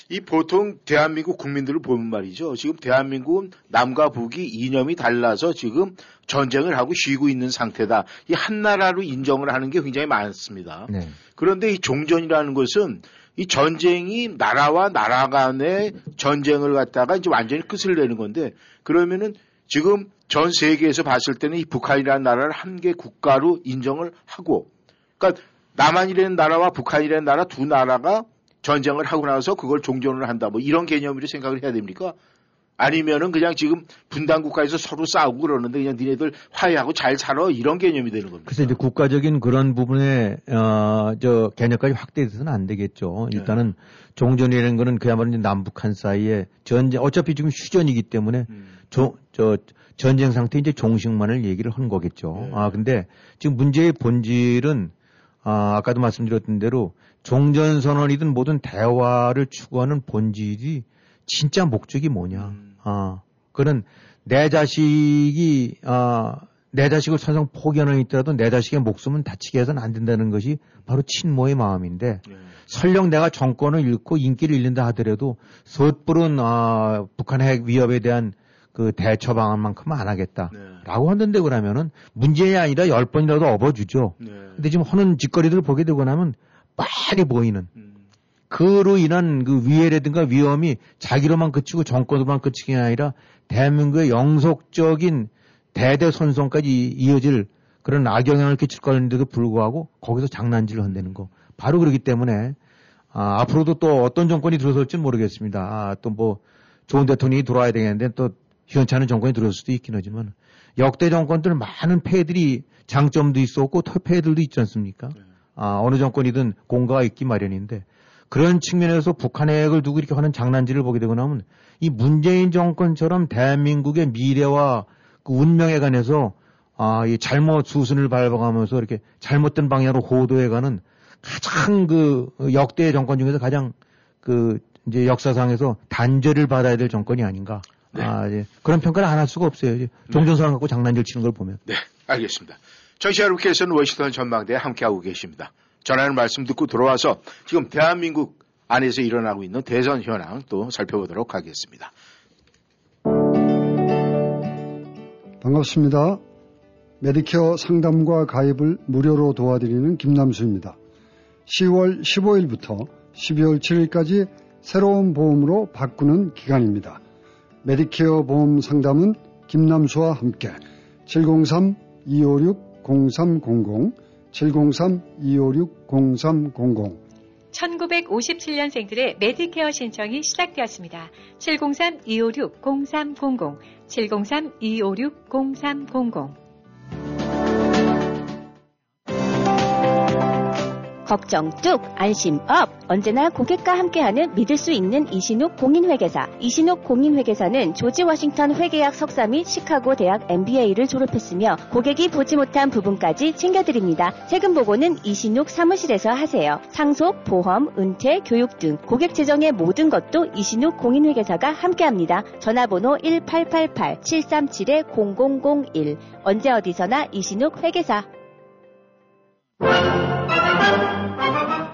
이 보통 대한민국 국민들을 보면 말이죠. 지금 대한민국은 남과 북이 이념이 달라서 지금 전쟁을 하고 쉬고 있는 상태다. 이 한 나라로 인정을 하는 게 굉장히 많습니다. 네. 그런데 이 종전이라는 것은 이 전쟁이 나라와 나라 간의 전쟁을 갖다가 이제 완전히 끝을 내는 건데 그러면은 지금 전 세계에서 봤을 때는 이 북한이라는 나라를 한 개 국가로 인정을 하고 그러니까 남한이라는 나라와 북한이라는 나라 두 나라가 전쟁을 하고 나서 그걸 종전을 한다 뭐 이런 개념으로 생각을 해야 됩니까? 아니면은 그냥 지금 분단 국가에서 서로 싸우고 그러는데 그냥 니네들 화해하고 잘 살아 이런 개념이 되는 겁니다. 그래서 이제 국가적인 그런 부분에 어저 개념까지 확대돼서는 안 되겠죠. 네. 일단은 종전이라는 거는 그야말로 이제 남북한 사이에 전쟁 어차피 지금 휴전이기 때문에 음. 조, 저 전쟁 상태 이제 종식만을 얘기를 한 거겠죠. 네. 아 근데 지금 문제의 본질은 아 아까도 말씀드렸던 대로 종전 선언이든 모든 대화를 추구하는 본질이 진짜 목적이 뭐냐. 음. 아 그는 내 자식이 아 내 자식을 설령 포기하는 있더라도 내 자식의 목숨은 다치게 해서는 안 된다는 것이 바로 친모의 마음인데 네. 설령 내가 정권을 잃고 인기를 잃는다 하더라도 섣부른 아, 북한 핵 위협에 대한 그 대처 방안만큼은 안 하겠다라고 하는데 그러면은 문제이 아니라 열 번이라도 업어주죠. 네. 근데 지금 하는 짓거리들을 보게 되고 나면 빨리 보이는 음. 그로 인한 그 위해라든가 위험이 자기로만 그치고 정권으로만 그치는 게 아니라 대한민국의 영속적인 대대손손까지 이어질 그런 악영향을 끼칠 거는데도 불구하고 거기서 장난질을 한다는 거. 바로 그렇기 때문에 아, 앞으로도 또 어떤 정권이 들어설지는 모르겠습니다. 아, 또뭐 좋은 대통령이 들어와야 되겠는데 또 않은 정권이 들어올 수도 있긴 하지만 역대 정권들 많은 폐들이 장점도 있었고 폐들도 있지 않습니까? 아, 어느 정권이든 공가가 있기 마련인데 그런 측면에서 북한의 핵을 두고 이렇게 하는 장난질을 보게 되고 나면 이 문재인 정권처럼 대한민국의 미래와 그 운명에 관해서 아, 이 잘못 수순을 밟아가면서 이렇게 잘못된 방향으로 호도해가는 가장 그 역대 정권 중에서 가장 그 이제 역사상에서 단죄를 받아야 될 정권이 아닌가. 아, 예. 그런 평가를 안 할 수가 없어요. 이제 종전선언 갖고 장난질 치는 걸 보면. 네, 알겠습니다. 청취자 여러분께서는 워싱턴 전망대에 함께하고 계십니다. 전하는 말씀 듣고 들어와서 지금 대한민국 안에서 일어나고 있는 대선 현황 또 살펴보도록 하겠습니다. 반갑습니다. 메디케어 상담과 가입을 무료로 도와드리는 김남수입니다. 10월 15일부터 12월 7일까지 새로운 보험으로 바꾸는 기간입니다. 메디케어 보험 상담은 김남수와 함께 703-256-0300, 703-256-0300 1957년생들의 메디케어 신청이 시작되었습니다. 703-256-0300, 703-256-0300. 걱정 뚝, 안심 up. 언제나 고객과 함께하는 믿을 수 있는 이신욱 공인회계사. 이신욱 공인회계사는 조지 워싱턴 회계학 석사 및 시카고 대학 MBA를 졸업했으며 고객이 보지 못한 부분까지 챙겨드립니다. 세금 보고는 이신욱 사무실에서 하세요. 상속, 보험, 은퇴, 교육 등 고객 재정의 모든 것도 이신욱 공인회계사가 함께합니다. 전화번호 1888-737-0001. 언제 어디서나 이신욱 회계사.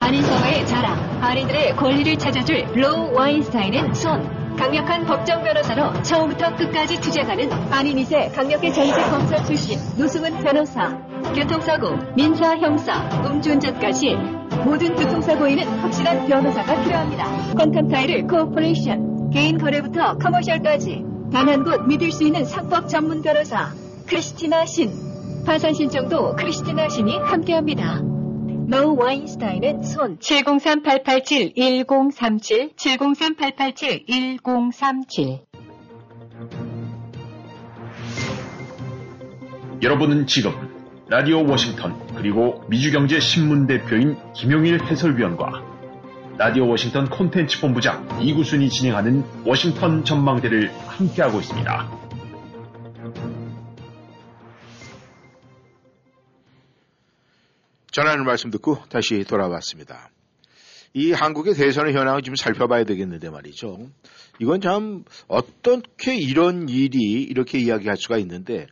한인사회의 자랑, 한인들의 권리를 찾아줄 로우 와인스타인 and 손. 강력한 법정 변호사로 처음부터 끝까지 투쟁하는 한인 이세 강력계 전직 검사 출신 노승은 변호사. 교통사고, 민사, 형사, 음주운전까지 모든 교통사고에는 확실한 변호사가 필요합니다. Quantum Title Corporation, 개인 거래부터 commercial까지 단 한 곳 믿을 수 있는 상법 전문 변호사 크리스티나 신. 파산 신청도 크리스티나 신이 함께합니다. 로우 와인스타인 and 손 703-887-1037 703-887-1037 여러분은 지금 라디오 워싱턴 그리고 미주경제 신문 대표인 김용일 해설위원과 라디오 워싱턴 콘텐츠 본부장 이구순이 진행하는 워싱턴 전망대를 함께하고 있습니다. 전하는 말씀 듣고 다시 돌아왔습니다. 이 한국의 대선의 현황을 좀 살펴봐야 되겠는데 말이죠. 이건 참 어떻게 이런 일이 이렇게 이야기할 수가 있는데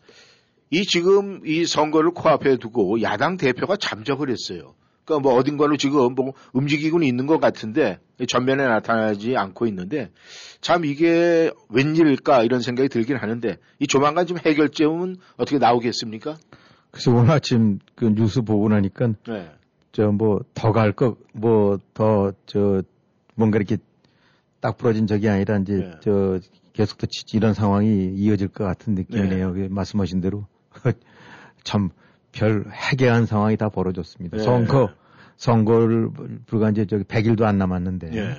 이 지금 이 선거를 코앞에 두고 야당 대표가 잠적을 했어요. 그러니까 뭐 어딘가로 지금 뭐 움직이고는 있는 것 같은데 전면에 나타나지 않고 있는데 참 이게 웬일일까 이런 생각이 들긴 하는데 이 조만간 좀 해결점은 어떻게 나오겠습니까? 그래서 오늘 아침 그 뉴스 보고 나니까 네. 저뭐 더 갈 거 뭐 더 저 뭔가 이렇게 딱 부러진 적이 아니라 이제 네. 저 계속 더 치- 이런 상황이 이어질 것 같은 느낌이네요. 그 말씀하신 대로 참 별 해괴한 상황이 다 벌어졌습니다. 네. 선거 선거를 불과 이제 저기 100일도 안 남았는데 예.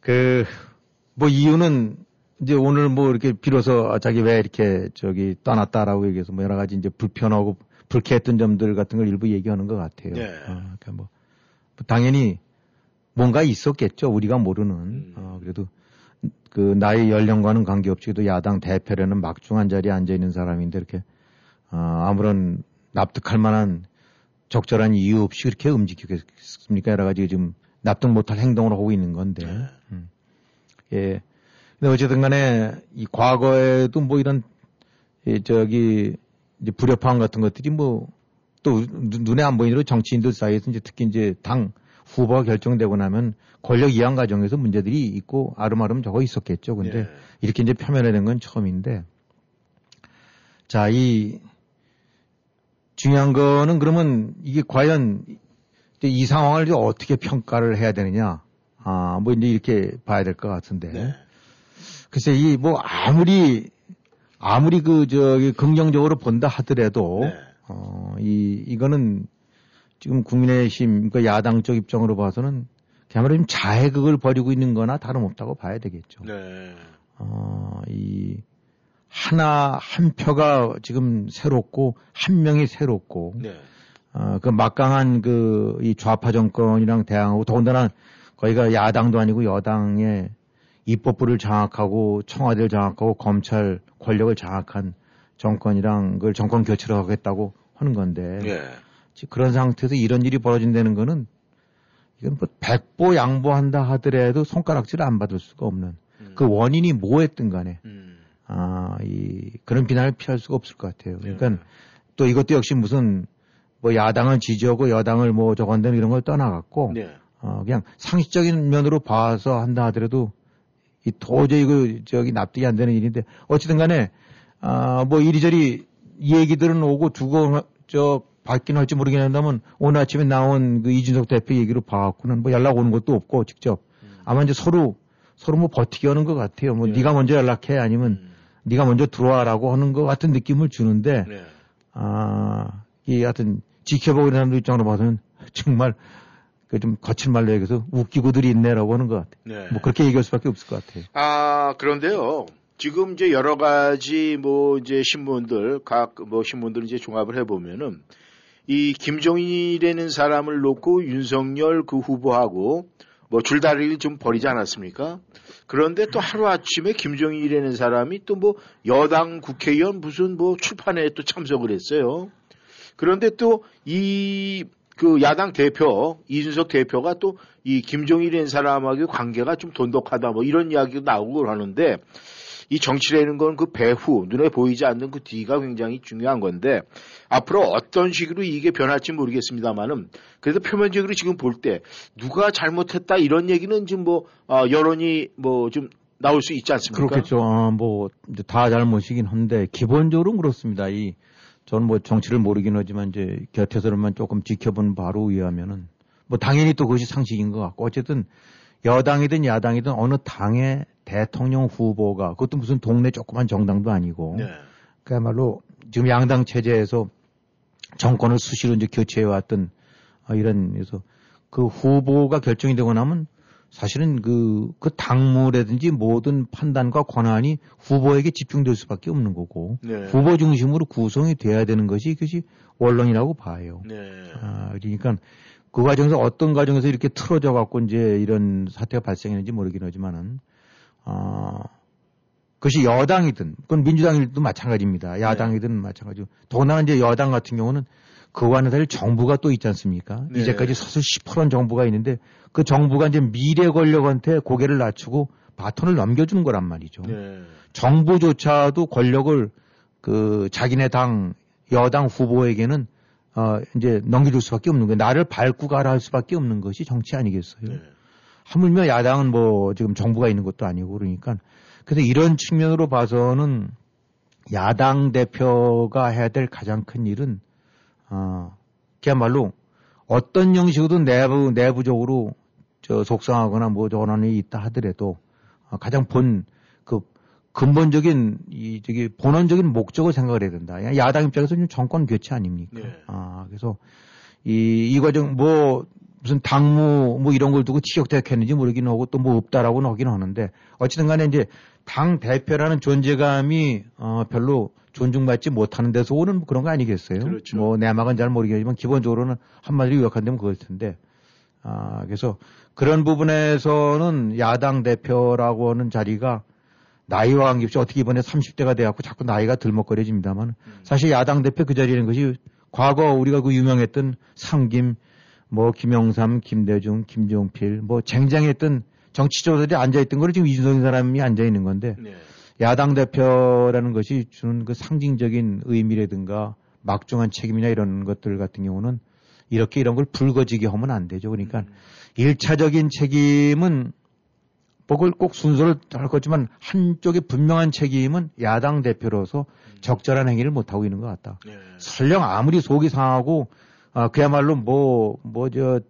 그뭐 이유는 이제 오늘 뭐 이렇게 비로소 아, 자기 왜 이렇게 저기 떠났다라고 얘기해서 뭐 여러 가지 이제 불편하고 불쾌했던 점들 같은 걸 일부 얘기하는 것 같아요. 예. 어, 그러니까 뭐 당연히 뭔가 있었겠죠. 우리가 모르는. 음. 어, 그래도 그 나이 연령과는 관계없이도 야당 대표라는 막중한 자리에 앉아 있는 사람인데 이렇게 어, 아무런 납득할 만한 적절한 이유 없이 그렇게 움직이겠습니까? 여러 가지 지금 납득 못할 행동을 하고 있는 건데. 네. 음. 예. 근데 어쨌든 간에 이 과거에도 뭐 이런 이 저기 이제 불협화음 같은 것들이 뭐 또 눈에 안 보이는 정치인들 사이에서 이제 특히 이제 당 후보가 결정되고 나면 권력 이양 과정에서 문제들이 있고 아름아름 저거 있었겠죠. 근데 예. 이렇게 이제 표면에 된건 처음인데 자, 이 중요한 거는 그러면 이게 과연 이 상황을 이제 어떻게 평가를 해야 되느냐. 아, 뭐 이제 이렇게 봐야 될 것 같은데. 네. 글쎄, 이 뭐 아무리, 아무리 그 저기 긍정적으로 본다 하더라도, 네. 어, 이, 이거는 지금 국민의힘, 그 야당 쪽 입장으로 봐서는 그야말로 좀 자해극을 벌이고 있는 거나 다름없다고 봐야 되겠죠. 네. 어, 이, 하나, 한 표가 지금 새롭고, 한 명이 새롭고, 네. 어, 그 막강한 그, 이 좌파 정권이랑 대항하고, 더군다나 거기가 야당도 아니고 여당의 입법부를 장악하고, 청와대를 장악하고, 검찰 권력을 장악한 정권이랑 그걸 정권 교체를 하겠다고 하는 건데, 예. 지- 그런 상태에서 이런 일이 벌어진다는 거는, 이건 뭐 백보 양보한다 하더라도 손가락질을 안 받을 수가 없는, 그 원인이 뭐였든 간에, 음. 아, 이, 그런 비난을 피할 수가 없을 것 같아요. 네. 그러니까 또 이것도 역시 무슨 뭐 야당을 지지하고 여당을 뭐 저건다는 이런 걸 떠나갔고 네. 어 그냥 상식적인 면으로 봐서 한다 하더라도 이 도저히 그 저기 납득이 안 되는 일인데 어쨌든 간에 아 뭐 이리저리 얘기들은 오고 두고 저 받긴 할지 모르긴 한다면 오늘 아침에 나온 그 이준석 대표 얘기로 봐갖고는 뭐 연락 오는 것도 없고 직접 아마 이제 서로 서로 뭐 버티기 하는 것 같아요. 뭐 네. 네가 먼저 연락해 아니면 네가 먼저 들어와라고 하는 것 같은 느낌을 주는데 네. 아, 이 하여튼 지켜보고 있는 사람들 입장으로 봐서는 정말 그 좀 거친 말로 얘기해서 웃기고들이 있네라고 하는 것 같아요. 네. 뭐 그렇게 얘기할 수밖에 없을 것 같아요. 아, 그런데요. 지금 이제 여러 가지 뭐 이제 신문들, 각 뭐 신문들 이제 종합을 해보면은 이 김종인이라는 사람을 놓고 윤석열 그 후보하고 뭐 줄다리를 좀 벌이지 않았습니까? 그런데 또 하루아침에 김종인이라는 사람이 또 뭐 여당 국회의원 무슨 뭐 출판회에 또 참석을 했어요. 그런데 또 이 그 야당 대표 이준석 대표가 또 이 김종일이라는 사람하고 관계가 좀 돈독하다 뭐 이런 이야기도 나오고 하는데 이 정치라는 건 그 배후 눈에 보이지 않는 그 뒤가 굉장히 중요한 건데 앞으로 어떤 식으로 이게 변할지 모르겠습니다만은 그래도 표면적으로 지금 볼 때 누가 잘못했다 이런 얘기는 지금 뭐 어, 여론이 뭐 좀 나올 수 있지 않습니까? 그렇겠죠. 어, 뭐, 이제 다 잘못이긴 한데, 기본적으로 그렇습니다. 이, 저는 뭐 정치를 모르긴 하지만, 이제 곁에서만 조금 지켜본 바로 의하면은, 뭐 당연히 또 그것이 상식인 것 같고, 어쨌든 여당이든 야당이든 어느 당의 대통령 후보가, 그것도 무슨 동네 조그만 정당도 아니고, 네. 그야말로 지금 양당 체제에서 정권을 수시로 이제 교체해왔던 어, 이런, 그래서 그 후보가 결정이 되고 나면 사실은 그, 그 당무라든지 모든 판단과 권한이 후보에게 집중될 수밖에 없는 거고 네. 후보 중심으로 구성이 돼야 되는 것이 이것이 원론이라고 봐요. 네. 아, 그러니까 그 과정에서 어떤 과정에서 이렇게 틀어져 갖고 이제 이런 사태가 발생했는지 모르긴 하지만은 아, 그것이 여당이든 그건 민주당이든 마찬가지입니다. 야당이든 마찬가지고 더구나 이제 여당 같은 경우는 그와는 달리 정부가 또 있지 않습니까? 네. 이제까지 서슬 시퍼런 정부가 있는데 그 정부가 이제 미래 권력한테 고개를 낮추고 바톤을 넘겨주는 거란 말이죠. 네. 정부조차도 권력을 그 자기네 당 여당 후보에게는 어 이제 넘겨줄 수밖에 없는 거예요. 나를 밟고 가라 할 수밖에 없는 것이 정치 아니겠어요. 네. 하물며 야당은 뭐 지금 정부가 있는 것도 아니고 그러니까 그래서 이런 측면으로 봐서는 야당 대표가 해야 될 가장 큰 일은 어 그야말로 어떤 형식으로든 내부 내부적으로 저 속상하거나 뭐 일이 있다 하더라도 어, 가장 본 그 근본적인 이 저기 본원적인 목적을 생각을 해야 된다. 야당 입장에서는 정권 교체 아닙니까? 네. 아 그래서 이, 이 과정 뭐 무슨 당무 뭐 이런 걸 두고 티격태격했는지 모르긴 하고 또 뭐 없다라고는 하긴 하는데 어쨌든 간에 이제 당 대표라는 존재감이 어 별로 존중받지 못하는 데서 오는 뭐 그런 거 아니겠어요? 그렇죠. 뭐 내막은 잘 모르겠지만 기본적으로는 한마디로 요약한다면 그럴 텐데 아 그래서 그런 부분에서는 야당 대표라고 하는 자리가 나이와 관계없이 어떻게 이번에 30대가 돼갖고 자꾸 나이가 들먹거려집니다만 사실 야당 대표 그 자리라는 것이 과거 우리가 그 유명했던 상김, 뭐 김영삼, 김대중, 김종필, 뭐 쟁쟁했던 정치조들이 앉아있던 거를 지금 이준석 사람이 앉아있는 건데 네. 야당 대표라는 것이 주는 그 상징적인 의미라든가 막중한 책임이나 이런 것들 같은 경우는 이렇게 이런 걸 불거지게 하면 안 되죠. 그러니까 일차적인 책임은 그걸 꼭 순서를 할 거지만 한쪽에 분명한 책임은 야당 대표로서 적절한 행위를 못하고 있는 것 같다. 설령 아무리 속이 상하고 아, 그야말로 뭐, 뭐, 저,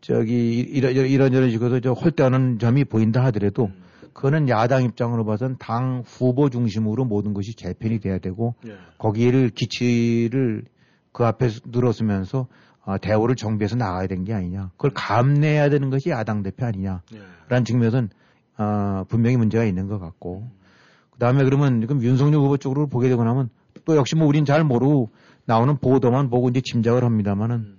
저기, 이런, 이런, 이런 식으로 저 홀대하는 점이 보인다 하더라도 그거는 야당 입장으로 봐서는 당 후보 중심으로 모든 것이 재편이 돼야 되고 네. 거기를 기치를 그 앞에 늘어서면서 아, 대우를 정비해서 나가야 되는 게 아니냐. 그걸 감내해야 되는 것이 야당 대표 아니냐. 라는 측면에서는 아, 분명히 문제가 있는 것 같고 그 다음에 그러면 지금 윤석열 후보 쪽으로 보게 되고 나면 또 역시 뭐 우린 잘 모르고 나오는 보도만 보고 이제 짐작을 합니다만은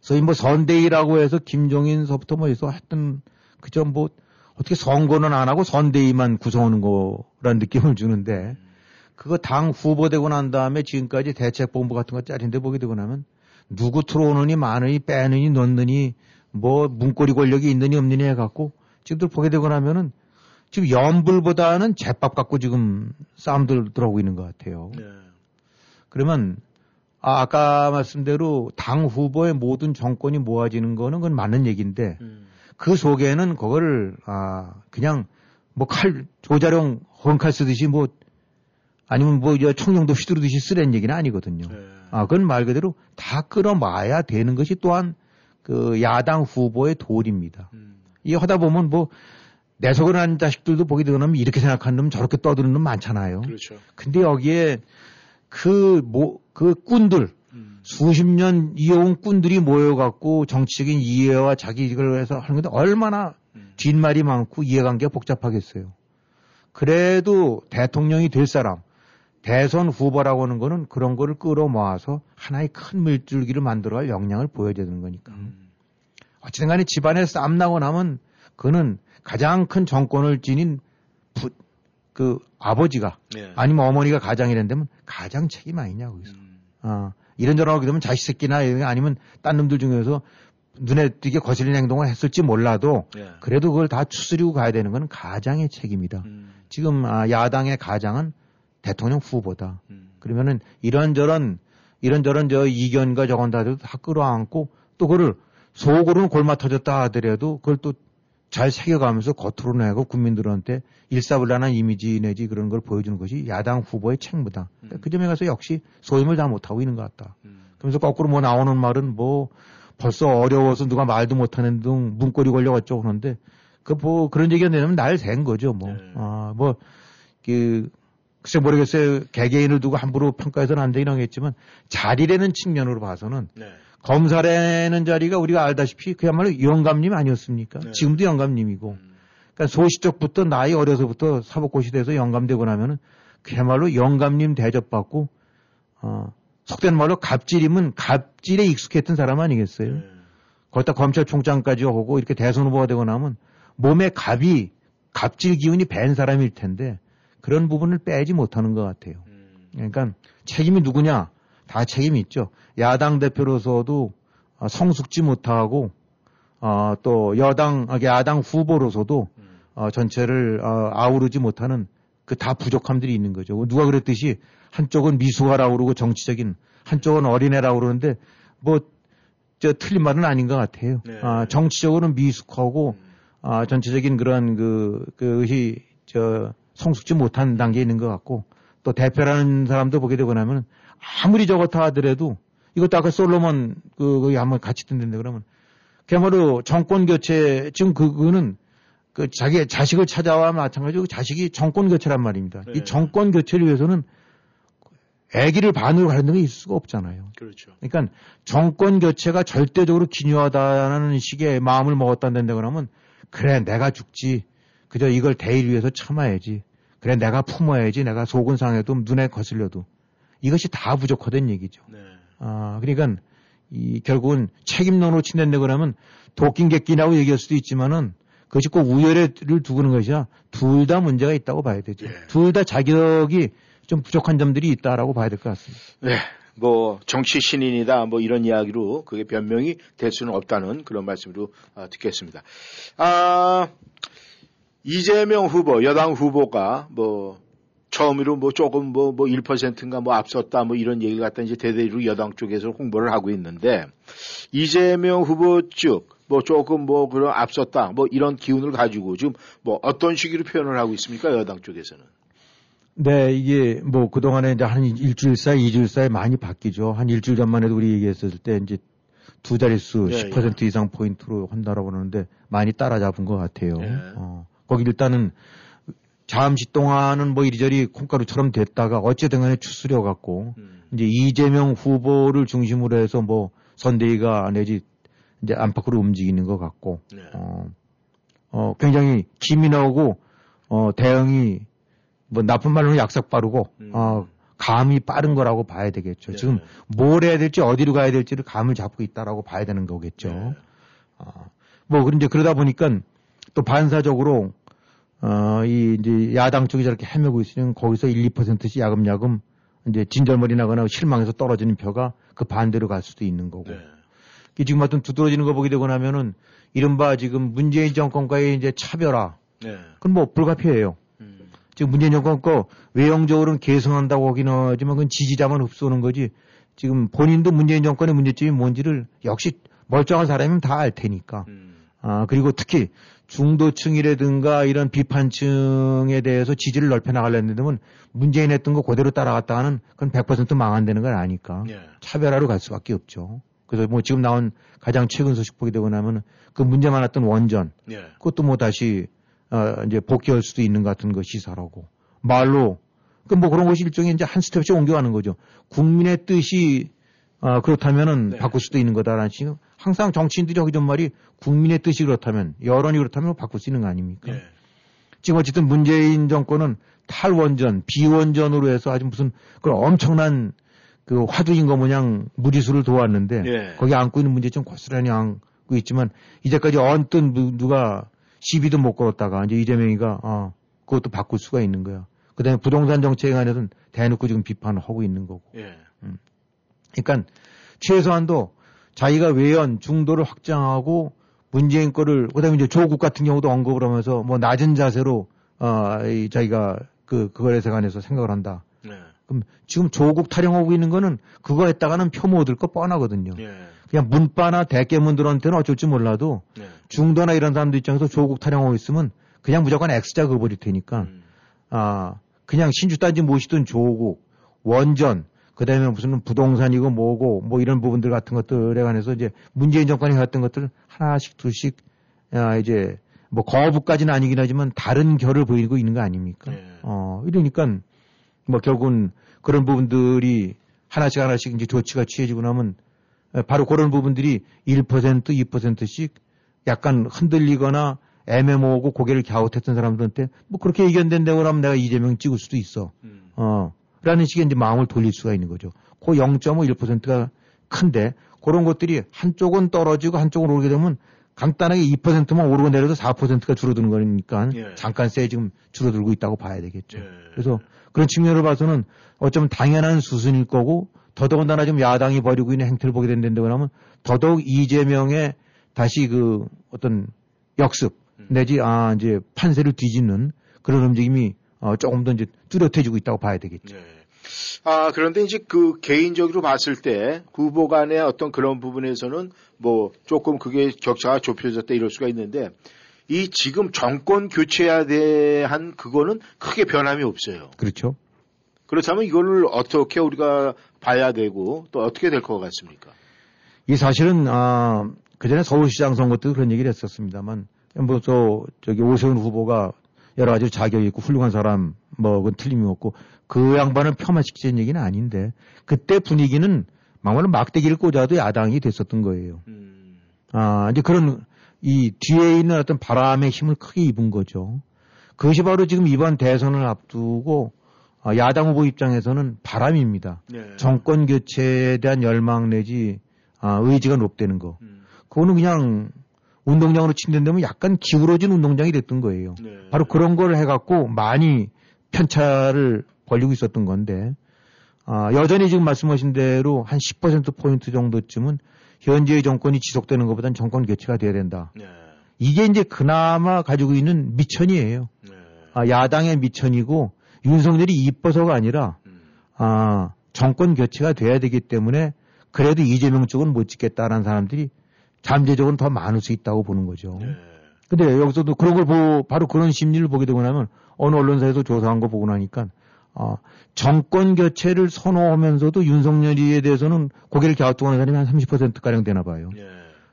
소위 뭐 선대위라고 해서 김종인서부터 뭐 해서 했던 그저 뭐 어떻게 선거는 안 하고 선대위만 구성하는 거라는 느낌을 주는데 그거 당 후보 되고 난 다음에 지금까지 대책본부 같은 거 짜린데 보게 되고 나면 누구 들어오느니 마느니 빼느니 넣느니 뭐 문고리 권력이 있느니 없느니 해갖고 지금들 보게 되고 나면은 지금 연불보다는 제밥 갖고 지금 싸움들 들어오고 있는 것 같아요. 그러면 아, 아까 말씀대로 당 후보의 모든 정권이 모아지는 거는 그건 맞는 얘기인데 음. 그 속에는 그거를 아 그냥 뭐 칼 조자룡 헌칼 쓰듯이 뭐 아니면 뭐 청룡도 휘두르듯이 쓰라는 얘기는 아니거든요. 네. 아 그건 말 그대로 다 끌어마야 되는 것이 또한 그 야당 후보의 도리입니다. 음. 이 하다 보면 뭐 내 속을 하는 자식들도 보게 되면 이렇게 생각하는 놈 저렇게 떠드는 놈 많잖아요. 그렇죠. 근데 여기에 그, 뭐, 그 꾼들, 음. 수십 년 이어온 꾼들이 모여갖고 정치적인 이해와 자기 이걸 해서 하는 건데 얼마나 음. 뒷말이 많고 이해관계가 복잡하겠어요. 그래도 대통령이 될 사람, 대선 후보라고 하는 거는 그런 거를 끌어모아서 하나의 큰 물줄기를 만들어갈 역량을 보여줘야 되는 거니까. 음. 어쨌든 간에 집안에 싸움 나고 나면 그는 가장 큰 정권을 지닌 부, 그 아버지가 네. 아니면 어머니가 가장이란 데면 가장 책임 아니냐 거기서. 음. 어, 이런저런 하게 되면 자식 새끼나 아니면 딴 놈들 중에서 눈에 띄게 거슬리는 행동을 했을지 몰라도 네. 그래도 그걸 다 추스리고 가야 되는 건 가장의 책임이다. 음. 지금 아, 야당의 가장은 대통령 후보다. 음. 그러면은 이런저런 이런저런 저 이견과 저건 다, 다 끌어안고 또 그걸 속으로는 골마 터졌다 하더라도 그걸 또 잘 새겨가면서 겉으로 내고 국민들한테 일사불란한 이미지 내지 그런 걸 보여주는 것이 야당 후보의 책무다. 음. 그 점에 가서 역시 소임을 다 못하고 있는 것 같다. 그러면서 거꾸로 뭐 나오는 말은 뭐 벌써 어려워서 누가 말도 못하는 등 문고리 걸려 어쩌고 그러는데 그 뭐 그런 얘기가 내면 날샌 거죠 뭐. 네. 아, 뭐, 그, 글쎄 모르겠어요. 개개인을 두고 함부로 평가해서는 안 되긴 하겠지만 자리라는 측면으로 봐서는 네. 검사라는 자리가 우리가 알다시피 그야말로 영감님 아니었습니까? 네. 지금도 영감님이고. 음. 그러니까 소시적부터 나이 어려서부터 사법고시 돼서 영감되고 나면은 그야말로 영감님 대접받고 어 속된 말로 갑질이면 갑질에 익숙했던 사람 아니겠어요? 네. 거기다 검찰총장까지 하고 이렇게 대선 후보가 되고 나면 몸에 갑이 갑질 기운이 밴 사람일 텐데 그런 부분을 빼지 못하는 것 같아요. 음. 그러니까 책임이 누구냐? 다 책임이 있죠. 야당 대표로서도 어, 성숙지 못하고 어, 또 여당, 아, 야당 후보로서도 어, 전체를 어, 아우르지 못하는 그 다 부족함들이 있는 거죠. 누가 그랬듯이 한쪽은 미숙하라고 그러고 정치적인 한쪽은 어린애라고 그러는데 뭐 저 틀린 말은 아닌 것 같아요. 네. 아, 정치적으로는 미숙하고 아, 전체적인 그런 그 그것이 저 성숙지 못한 단계에 있는 것 같고 또 대표라는 사람도 보게 되고 나면 아무리 저렇다 하더라도 이것도 아까 솔로몬 그 거기 한번 같이 듣는데 그러면 그야말로 정권 교체 지금 그거는 그 자기 자식을 찾아와 마찬가지로 그 자식이 정권 교체란 말입니다. 네. 이 정권 교체를 위해서는 아기를 반으로 가르는 게 있을 수가 없잖아요. 그렇죠. 그러니까 정권 교체가 절대적으로 기묘하다는 식의 마음을 먹었다는데 그러면 그래 내가 죽지 그저 이걸 대의를 위해서 참아야지 그래 내가 품어야지 내가 속은 상해도 눈에 거슬려도 이것이 다 부족하다는 얘기죠. 네. 아 그러니까 이 결국은 책임론으로 친댄다 그러면 도끼인 객기라고 얘기할 수도 있지만은 그것이 꼭 우열을 두고는 것이야 둘 다 문제가 있다고 봐야 되죠. 둘다 자격이 좀 부족한 점들이 있다라고 봐야 될 것 같습니다. 네. 뭐 정치 신인이다 뭐 이런 이야기로 그게 변명이 될 수는 없다는 그런 말씀으로 아, 듣겠습니다. 아 이재명 후보 여당 후보가 뭐 처음으로 뭐 조금 뭐 뭐 1%인가 뭐 앞섰다 뭐 이런 얘기를 갖다 이제 대대로 여당 쪽에서 홍보를 하고 있는데 이재명 후보 쪽뭐 조금 뭐 그런 앞섰다 뭐 이런 기운을 가지고 지금 뭐 어떤 식으로 표현을 하고 있습니까 여당 쪽에서는 네, 이게 뭐 그동안에 이제 한 일주일 사이, 이주일 사이 많이 바뀌죠. 한 일주일 전만 해도 우리 얘기했을 때 이제 두 자릿수 예, 10% 이상 포인트로 한다라고 그러는데 많이 따라잡은 것 같아요. 예. 어, 거기 일단은 잠시 동안은 뭐 이리저리 콩가루처럼 됐다가 어쨌든 간에 추스려 갖고 음. 이제 이재명 후보를 중심으로 해서 뭐 선대위가 내지 이제 안팎으로 움직이는 것 같고 네. 어, 어, 굉장히 기민하고 어, 대응이 뭐 나쁜 말로는 약삭 빠르고 음. 어, 감이 빠른 거라고 봐야 되겠죠. 네. 지금 뭘 해야 될지 어디로 가야 될지를 감을 잡고 있다라고 봐야 되는 거겠죠. 네. 어, 뭐 그런 이제 그러다 보니까 또 반사적으로 어, 이 이제 야당 쪽이 저렇게 헤매고 있으면 거기서 1, 2%씩 야금야금 이제 진절머리 나거나 실망해서 떨어지는 표가 그 반대로 갈 수도 있는 거고. 네. 이 지금 어떤 두드러지는 거 보게 되고 나면은 이른바 지금 문재인 정권과의 이제 차별화. 네. 그건 뭐 불가피해요. 지금 문재인 정권 거 외형적으로는 개선한다고 하긴 하지만 그건 지지자만 흡수하는 거지 지금 본인도 문재인 정권의 문제점이 뭔지를 역시 멀쩡한 사람이면 다 알 테니까. 아, 그리고 특히 중도층이라든가 이런 비판층에 대해서 지지를 넓혀 나가려는 데면 문재인 했던 거 그대로 따라갔다가는 그건 100% 망한다는 걸 아니까 예. 차별화로 갈 수밖에 없죠. 그래서 뭐 지금 나온 가장 최근 소식 보게 되고 나면은 그 문제 많았던 원전 예. 그것도 뭐 다시 어 이제 복귀할 수도 있는 것 같은 거 시사라고 말로 그 뭐 그런 것이 일종의 이제 한 스텝씩 옮겨가는 거죠. 국민의 뜻이 어 그렇다면은 바꿀 수도 있는 거다라는 식으로 항상 정치인들이 하기 전 말이 국민의 뜻이 그렇다면 여론이 그렇다면 바꿀 수 있는 거 아닙니까? 예. 지금 어쨌든 문재인 정권은 탈원전, 비원전으로 해서 아주 무슨 그런 엄청난 그 화두인 거 모양 무리수를 도왔는데 예. 거기 안고 있는 문제 좀 고스란히 안고 있지만 이제까지 언뜻 누- 누가 시비도 못 걸었다가 이제 이재명이가 어 그것도 바꿀 수가 있는 거야. 그다음에 부동산 정책에 관해서는 대놓고 지금 비판을 하고 있는 거고. 예. 그러니까 최소한도 자기가 외연 중도를 확장하고 문재인 거를 그다음에 이제 조국 같은 경우도 언급을 하면서 뭐 낮은 자세로 어 이 자기가 그 그거에 관해서 생각을 한다. 네. 그럼 지금 조국 타령하고 있는 거는 그거 했다가는 표못 얻을 거 뻔하거든요. 예. 그냥 문바나 대깨문들한테는 어쩔 줄 몰라도 네. 중도나 이런 사람들 입장에서 조국 타령하고 있으면 그냥 무조건 X자 그어버릴 테니까 음. 아 그냥 신주 따지 모시던 조국 원전 그다음에 무슨 부동산이고 뭐고 뭐 이런 부분들 같은 것들에 관해서 이제 문재인 정권이 해왔던 것들 하나씩 둘씩 아 이제 뭐 거부까지는 아니긴 하지만 다른 결을 보이고 있는 거 아닙니까? 어 이러니까 뭐 결국은 그런 부분들이 하나씩 하나씩 이제 조치가 취해지고 나면 에, 바로 그런 부분들이 1% 2%씩 약간 흔들리거나 애매모호고 고개를 갸웃했던 사람들한테 뭐 그렇게 의견된다고 하면 내가 이재명 찍을 수도 있어. 어. 라는 식의 이제 마음을 돌릴 수가 있는 거죠. 그 0.51%가 큰데 그런 것들이 한쪽은 떨어지고 한쪽은 오르게 되면 간단하게 2%만 오르고 내려도 4%가 줄어드는 거니까 예. 잠깐 세 지금 줄어들고 있다고 봐야 되겠죠. 그래서 그런 측면으로 봐서는 어쩌면 당연한 수순일 거고 더더군다나 지금 야당이 벌이고 있는 행태를 보게 된다고 하면 더더욱 이재명의 다시 그 어떤 역습 내지 아 이제 판세를 뒤집는 그런 움직임이 어 조금 더 이제 뚜렷해지고 있다고 봐야 되겠죠. 아, 그런데 이제 그 개인적으로 봤을 때 후보 간의 어떤 그런 부분에서는 뭐 조금 그게 격차가 좁혀졌다 이럴 수가 있는데 이 지금 정권 교체에 대한 그거는 크게 변함이 없어요. 그렇죠. 그렇다면 이거를 어떻게 우리가 봐야 되고 또 어떻게 될 것 같습니까? 이 사실은 아 그 전에 서울시장 선거 때도 그런 얘기를 했었습니다만 뭐저 저기 오세훈 후보가 여러 가지 자격이 있고 훌륭한 사람 뭐 그건 틀림이 없고 그 양반을 폄하시키는 얘기는 아닌데 그때 분위기는 막말로 막대기를 꽂아도 야당이 됐었던 거예요. 아 이제 그런 이 뒤에 있는 어떤 바람의 힘을 크게 입은 거죠. 그것이 바로 지금 이번 대선을 앞두고 아, 야당 후보 입장에서는 바람입니다. 정권 교체에 대한 열망 내지 아, 의지가 높다는 거. 그거는 그냥 운동장으로 친다면 약간 기울어진 운동장이 됐던 거예요. 바로 그런 걸 해갖고 많이 편차를 벌리고 있었던 건데, 아, 여전히 지금 말씀하신 대로 한 10%포인트 정도쯤은 현재의 정권이 지속되는 것보다는 정권 교체가 돼야 된다. 이게 이제 그나마 가지고 있는 미천이에요. 아, 야당의 미천이고 윤석열이 이뻐서가 아니라 아, 정권 교체가 돼야 되기 때문에 그래도 이재명 쪽은 못 찍겠다라는 사람들이 잠재적으로 더 많을 수 있다고 보는 거죠. 근데 여기서도 그런 걸 보고 바로 그런 심리를 보게 되고 나면 어느 언론사에서 조사한 거 보고 나니까 어, 정권 교체를 선호하면서도 윤석열이에 대해서는 고개를 갸우뚱하는 사람이 한 30%가량 되나 봐요.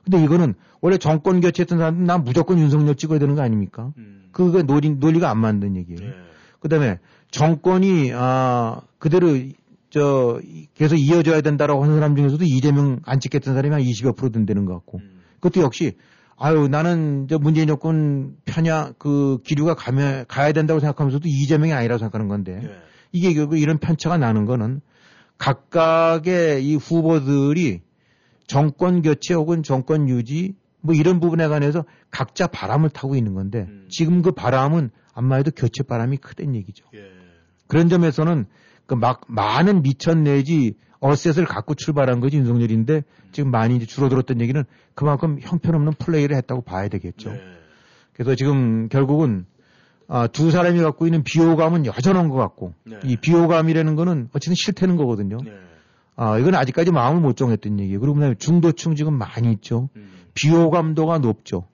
근데 이거는 원래 정권 교체했던 사람은 난 무조건 윤석열 찍어야 되는 거 아닙니까? 그거 논리, 논리가 안 맞는 얘기예요. 그 다음에 정권이, 아, 그대로 저, 계속 이어져야 된다라고 하는 사람 중에서도 이재명 안 찍겠다는 사람이 한 20여 프로 된다는 것 같고. 그것도 역시, 아유, 나는 저 문재인 정권 편야, 그 기류가 가면, 가야 된다고 생각하면서도 이재명이 아니라고 생각하는 건데. 이게 결국 이런 편차가 나는 거는 각각의 이 후보들이 정권 교체 혹은 정권 유지 뭐 이런 부분에 관해서 각자 바람을 타고 있는 건데 지금 그 바람은 아마 해도 교체 바람이 크다는 얘기죠. 그런 점에서는 그 막 많은 미천 내지 어셋을 갖고 출발한 거지 윤석열인데 지금 많이 이제 줄어들었던 얘기는 그만큼 형편없는 플레이를 했다고 봐야 되겠죠. 그래서 지금 결국은 아, 두 사람이 갖고 있는 비호감은 여전한 것 같고 이 비호감이라는 거는 어쨌든 싫다는 거거든요. 아, 이건 아직까지 마음을 못 정했던 얘기예요. 그리고 그다음에 중도층 지금 많이 있죠. 비호감도가 높죠.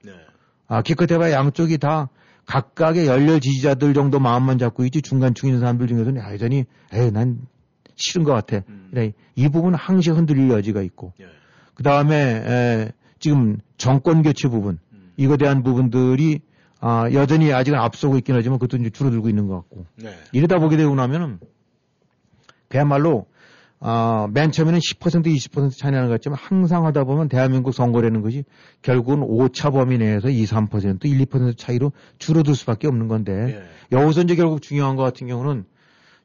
아, 기껏해봐야 양쪽이 다 각각의 열렬 지지자들 정도 마음만 잡고 있지 중간층 있는 사람들 중에서는 아, 여전히 에이, 난 싫은 것 같아. 그래, 이 부분은 항시 흔들릴 여지가 있고. 그 다음에 지금 정권 교체 부분, 이거 대한 부분들이 아, 여전히 아직은 앞서고 있긴 하지만 그것도 이제 줄어들고 있는 것 같고. 네. 이러다 보게 되고 나면은 그야말로 아, 맨 처음에는 10% 20% 차이 나는 것 같지만 항상 하다 보면 대한민국 선거라는 것이 결국은 오차 범위 내에서 2, 3% 1, 2% 차이로 줄어들 수밖에 없는 건데 여기서 이제 결국 중요한 것 같은 경우는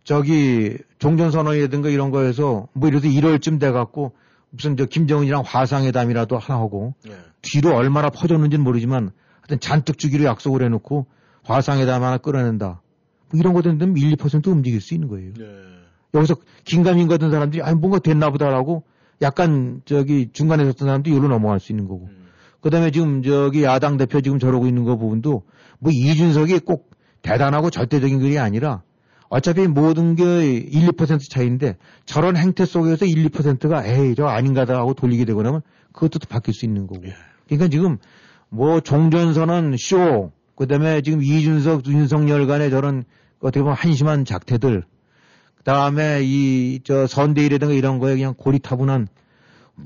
저기 종전선언이라든가 이런 거에서 뭐 이래서 1월쯤 돼갖고 무슨 저 김정은이랑 화상회담이라도 하나 하고 뒤로 얼마나 퍼졌는지는 모르지만 하여튼 잔뜩 주기로 약속을 해놓고 화상회담 하나 끌어낸다. 뭐 이런 거 되면 1, 2% 움직일 수 있는 거예요. 여기서 긴가민 같은 사람들이 아니 뭔가 됐나 보다라고 약간 저기 중간에 섰던 사람도 여기로 넘어갈 수 있는 거고. 그다음에 지금 저기 야당 대표 지금 저러고 있는 거 부분도 뭐 이준석이 꼭 대단하고 절대적인 글이 아니라 어차피 모든 게 1, 2% 차이인데 저런 행태 속에서 1, 2%가 에이 저 아닌가다 하고 돌리게 되고 나면 그것도 또 바뀔 수 있는 거고. 그러니까 지금 뭐 종전선언 쇼 그다음에 지금 이준석 윤석열 간의 저런 어떻게 보면 한심한 작태들 그다음에 이 저 선대위라든가 이런 거에 그냥 고리타분한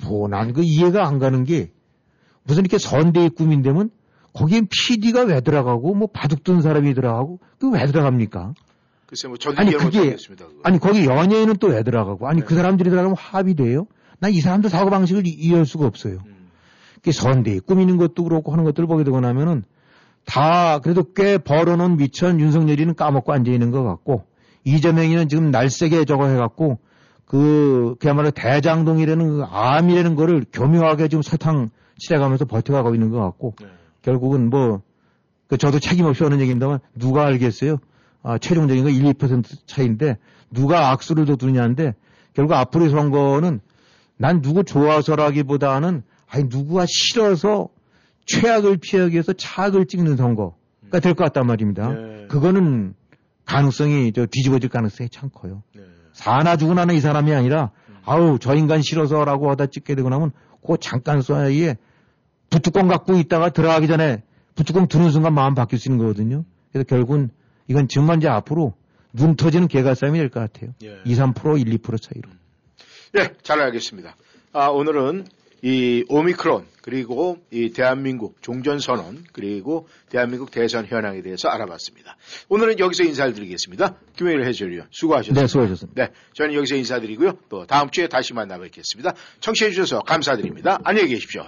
뭐 난 그 이해가 안 가는 게 무슨 이렇게 선대위 꾸민다면 거기엔 PD가 왜 들어가고 뭐 바둑 둔 사람이 들어가고 그 왜 들어갑니까? 글쎄 뭐 아니 그게. 아니 거기 연예인은 또 왜 들어가고 아니 그 사람들이 들어가면 합의 돼요? 난 이 사람들 사고 방식을 이- 이해할 수가 없어요. 그 선대위 꾸미는 것도 그렇고 하는 것들을 보게 되고 나면은 다 그래도 꽤 벌어놓은 미천 윤석열이는 까먹고 앉아 있는 것 같고 이재명이는 지금 날쌔게 저거 해갖고 그 그야말로 대장동이라는 그 암이라는 거를 교묘하게 지금 설탕 칠해가면서 버텨가고 있는 것 같고 결국은 뭐그 저도 책임 없이 하는 얘기입니다만 누가 알겠어요? 아, 최종적인 거 1, 2% 차이인데 누가 악수를 더 두냐인데 결국 앞으로의 선거는 난 누구 좋아서라기보다는 아니 누구가 싫어서 최악을 피하기 위해서 차악을 찍는 선거가 될 것 같단 말입니다. 그거는 가능성이 저 뒤집어질 가능성이 참 커요. 사나 죽으나는 이 사람이 아니라 아우 저 인간 싫어서라고 하다 찍게 되고 나면 그 잠깐 사이에 부뚜껑 갖고 있다가 들어가기 전에 부뚜껑 두는 순간 마음 바뀔 수 있는 거거든요. 그래서 결국은 이건 정말 이제 앞으로 눈 터지는 개가싸움이 될 것 같아요. 2, 3% 1, 2% 차이로. 예, 잘 알겠습니다. 아, 오늘은 이 오미크론 그리고 이 대한민국 종전선언 그리고 대한민국 대선 현황에 대해서 알아봤습니다. 오늘은 여기서 인사를 드리겠습니다. 김영일 해설위원 수고하셨습니다. 네, 수고하셨습니다. 네, 저는 여기서 인사드리고요. 또 다음 주에 다시 만나 뵙겠습니다. 청취해 주셔서 감사드립니다. 안녕히 계십시오.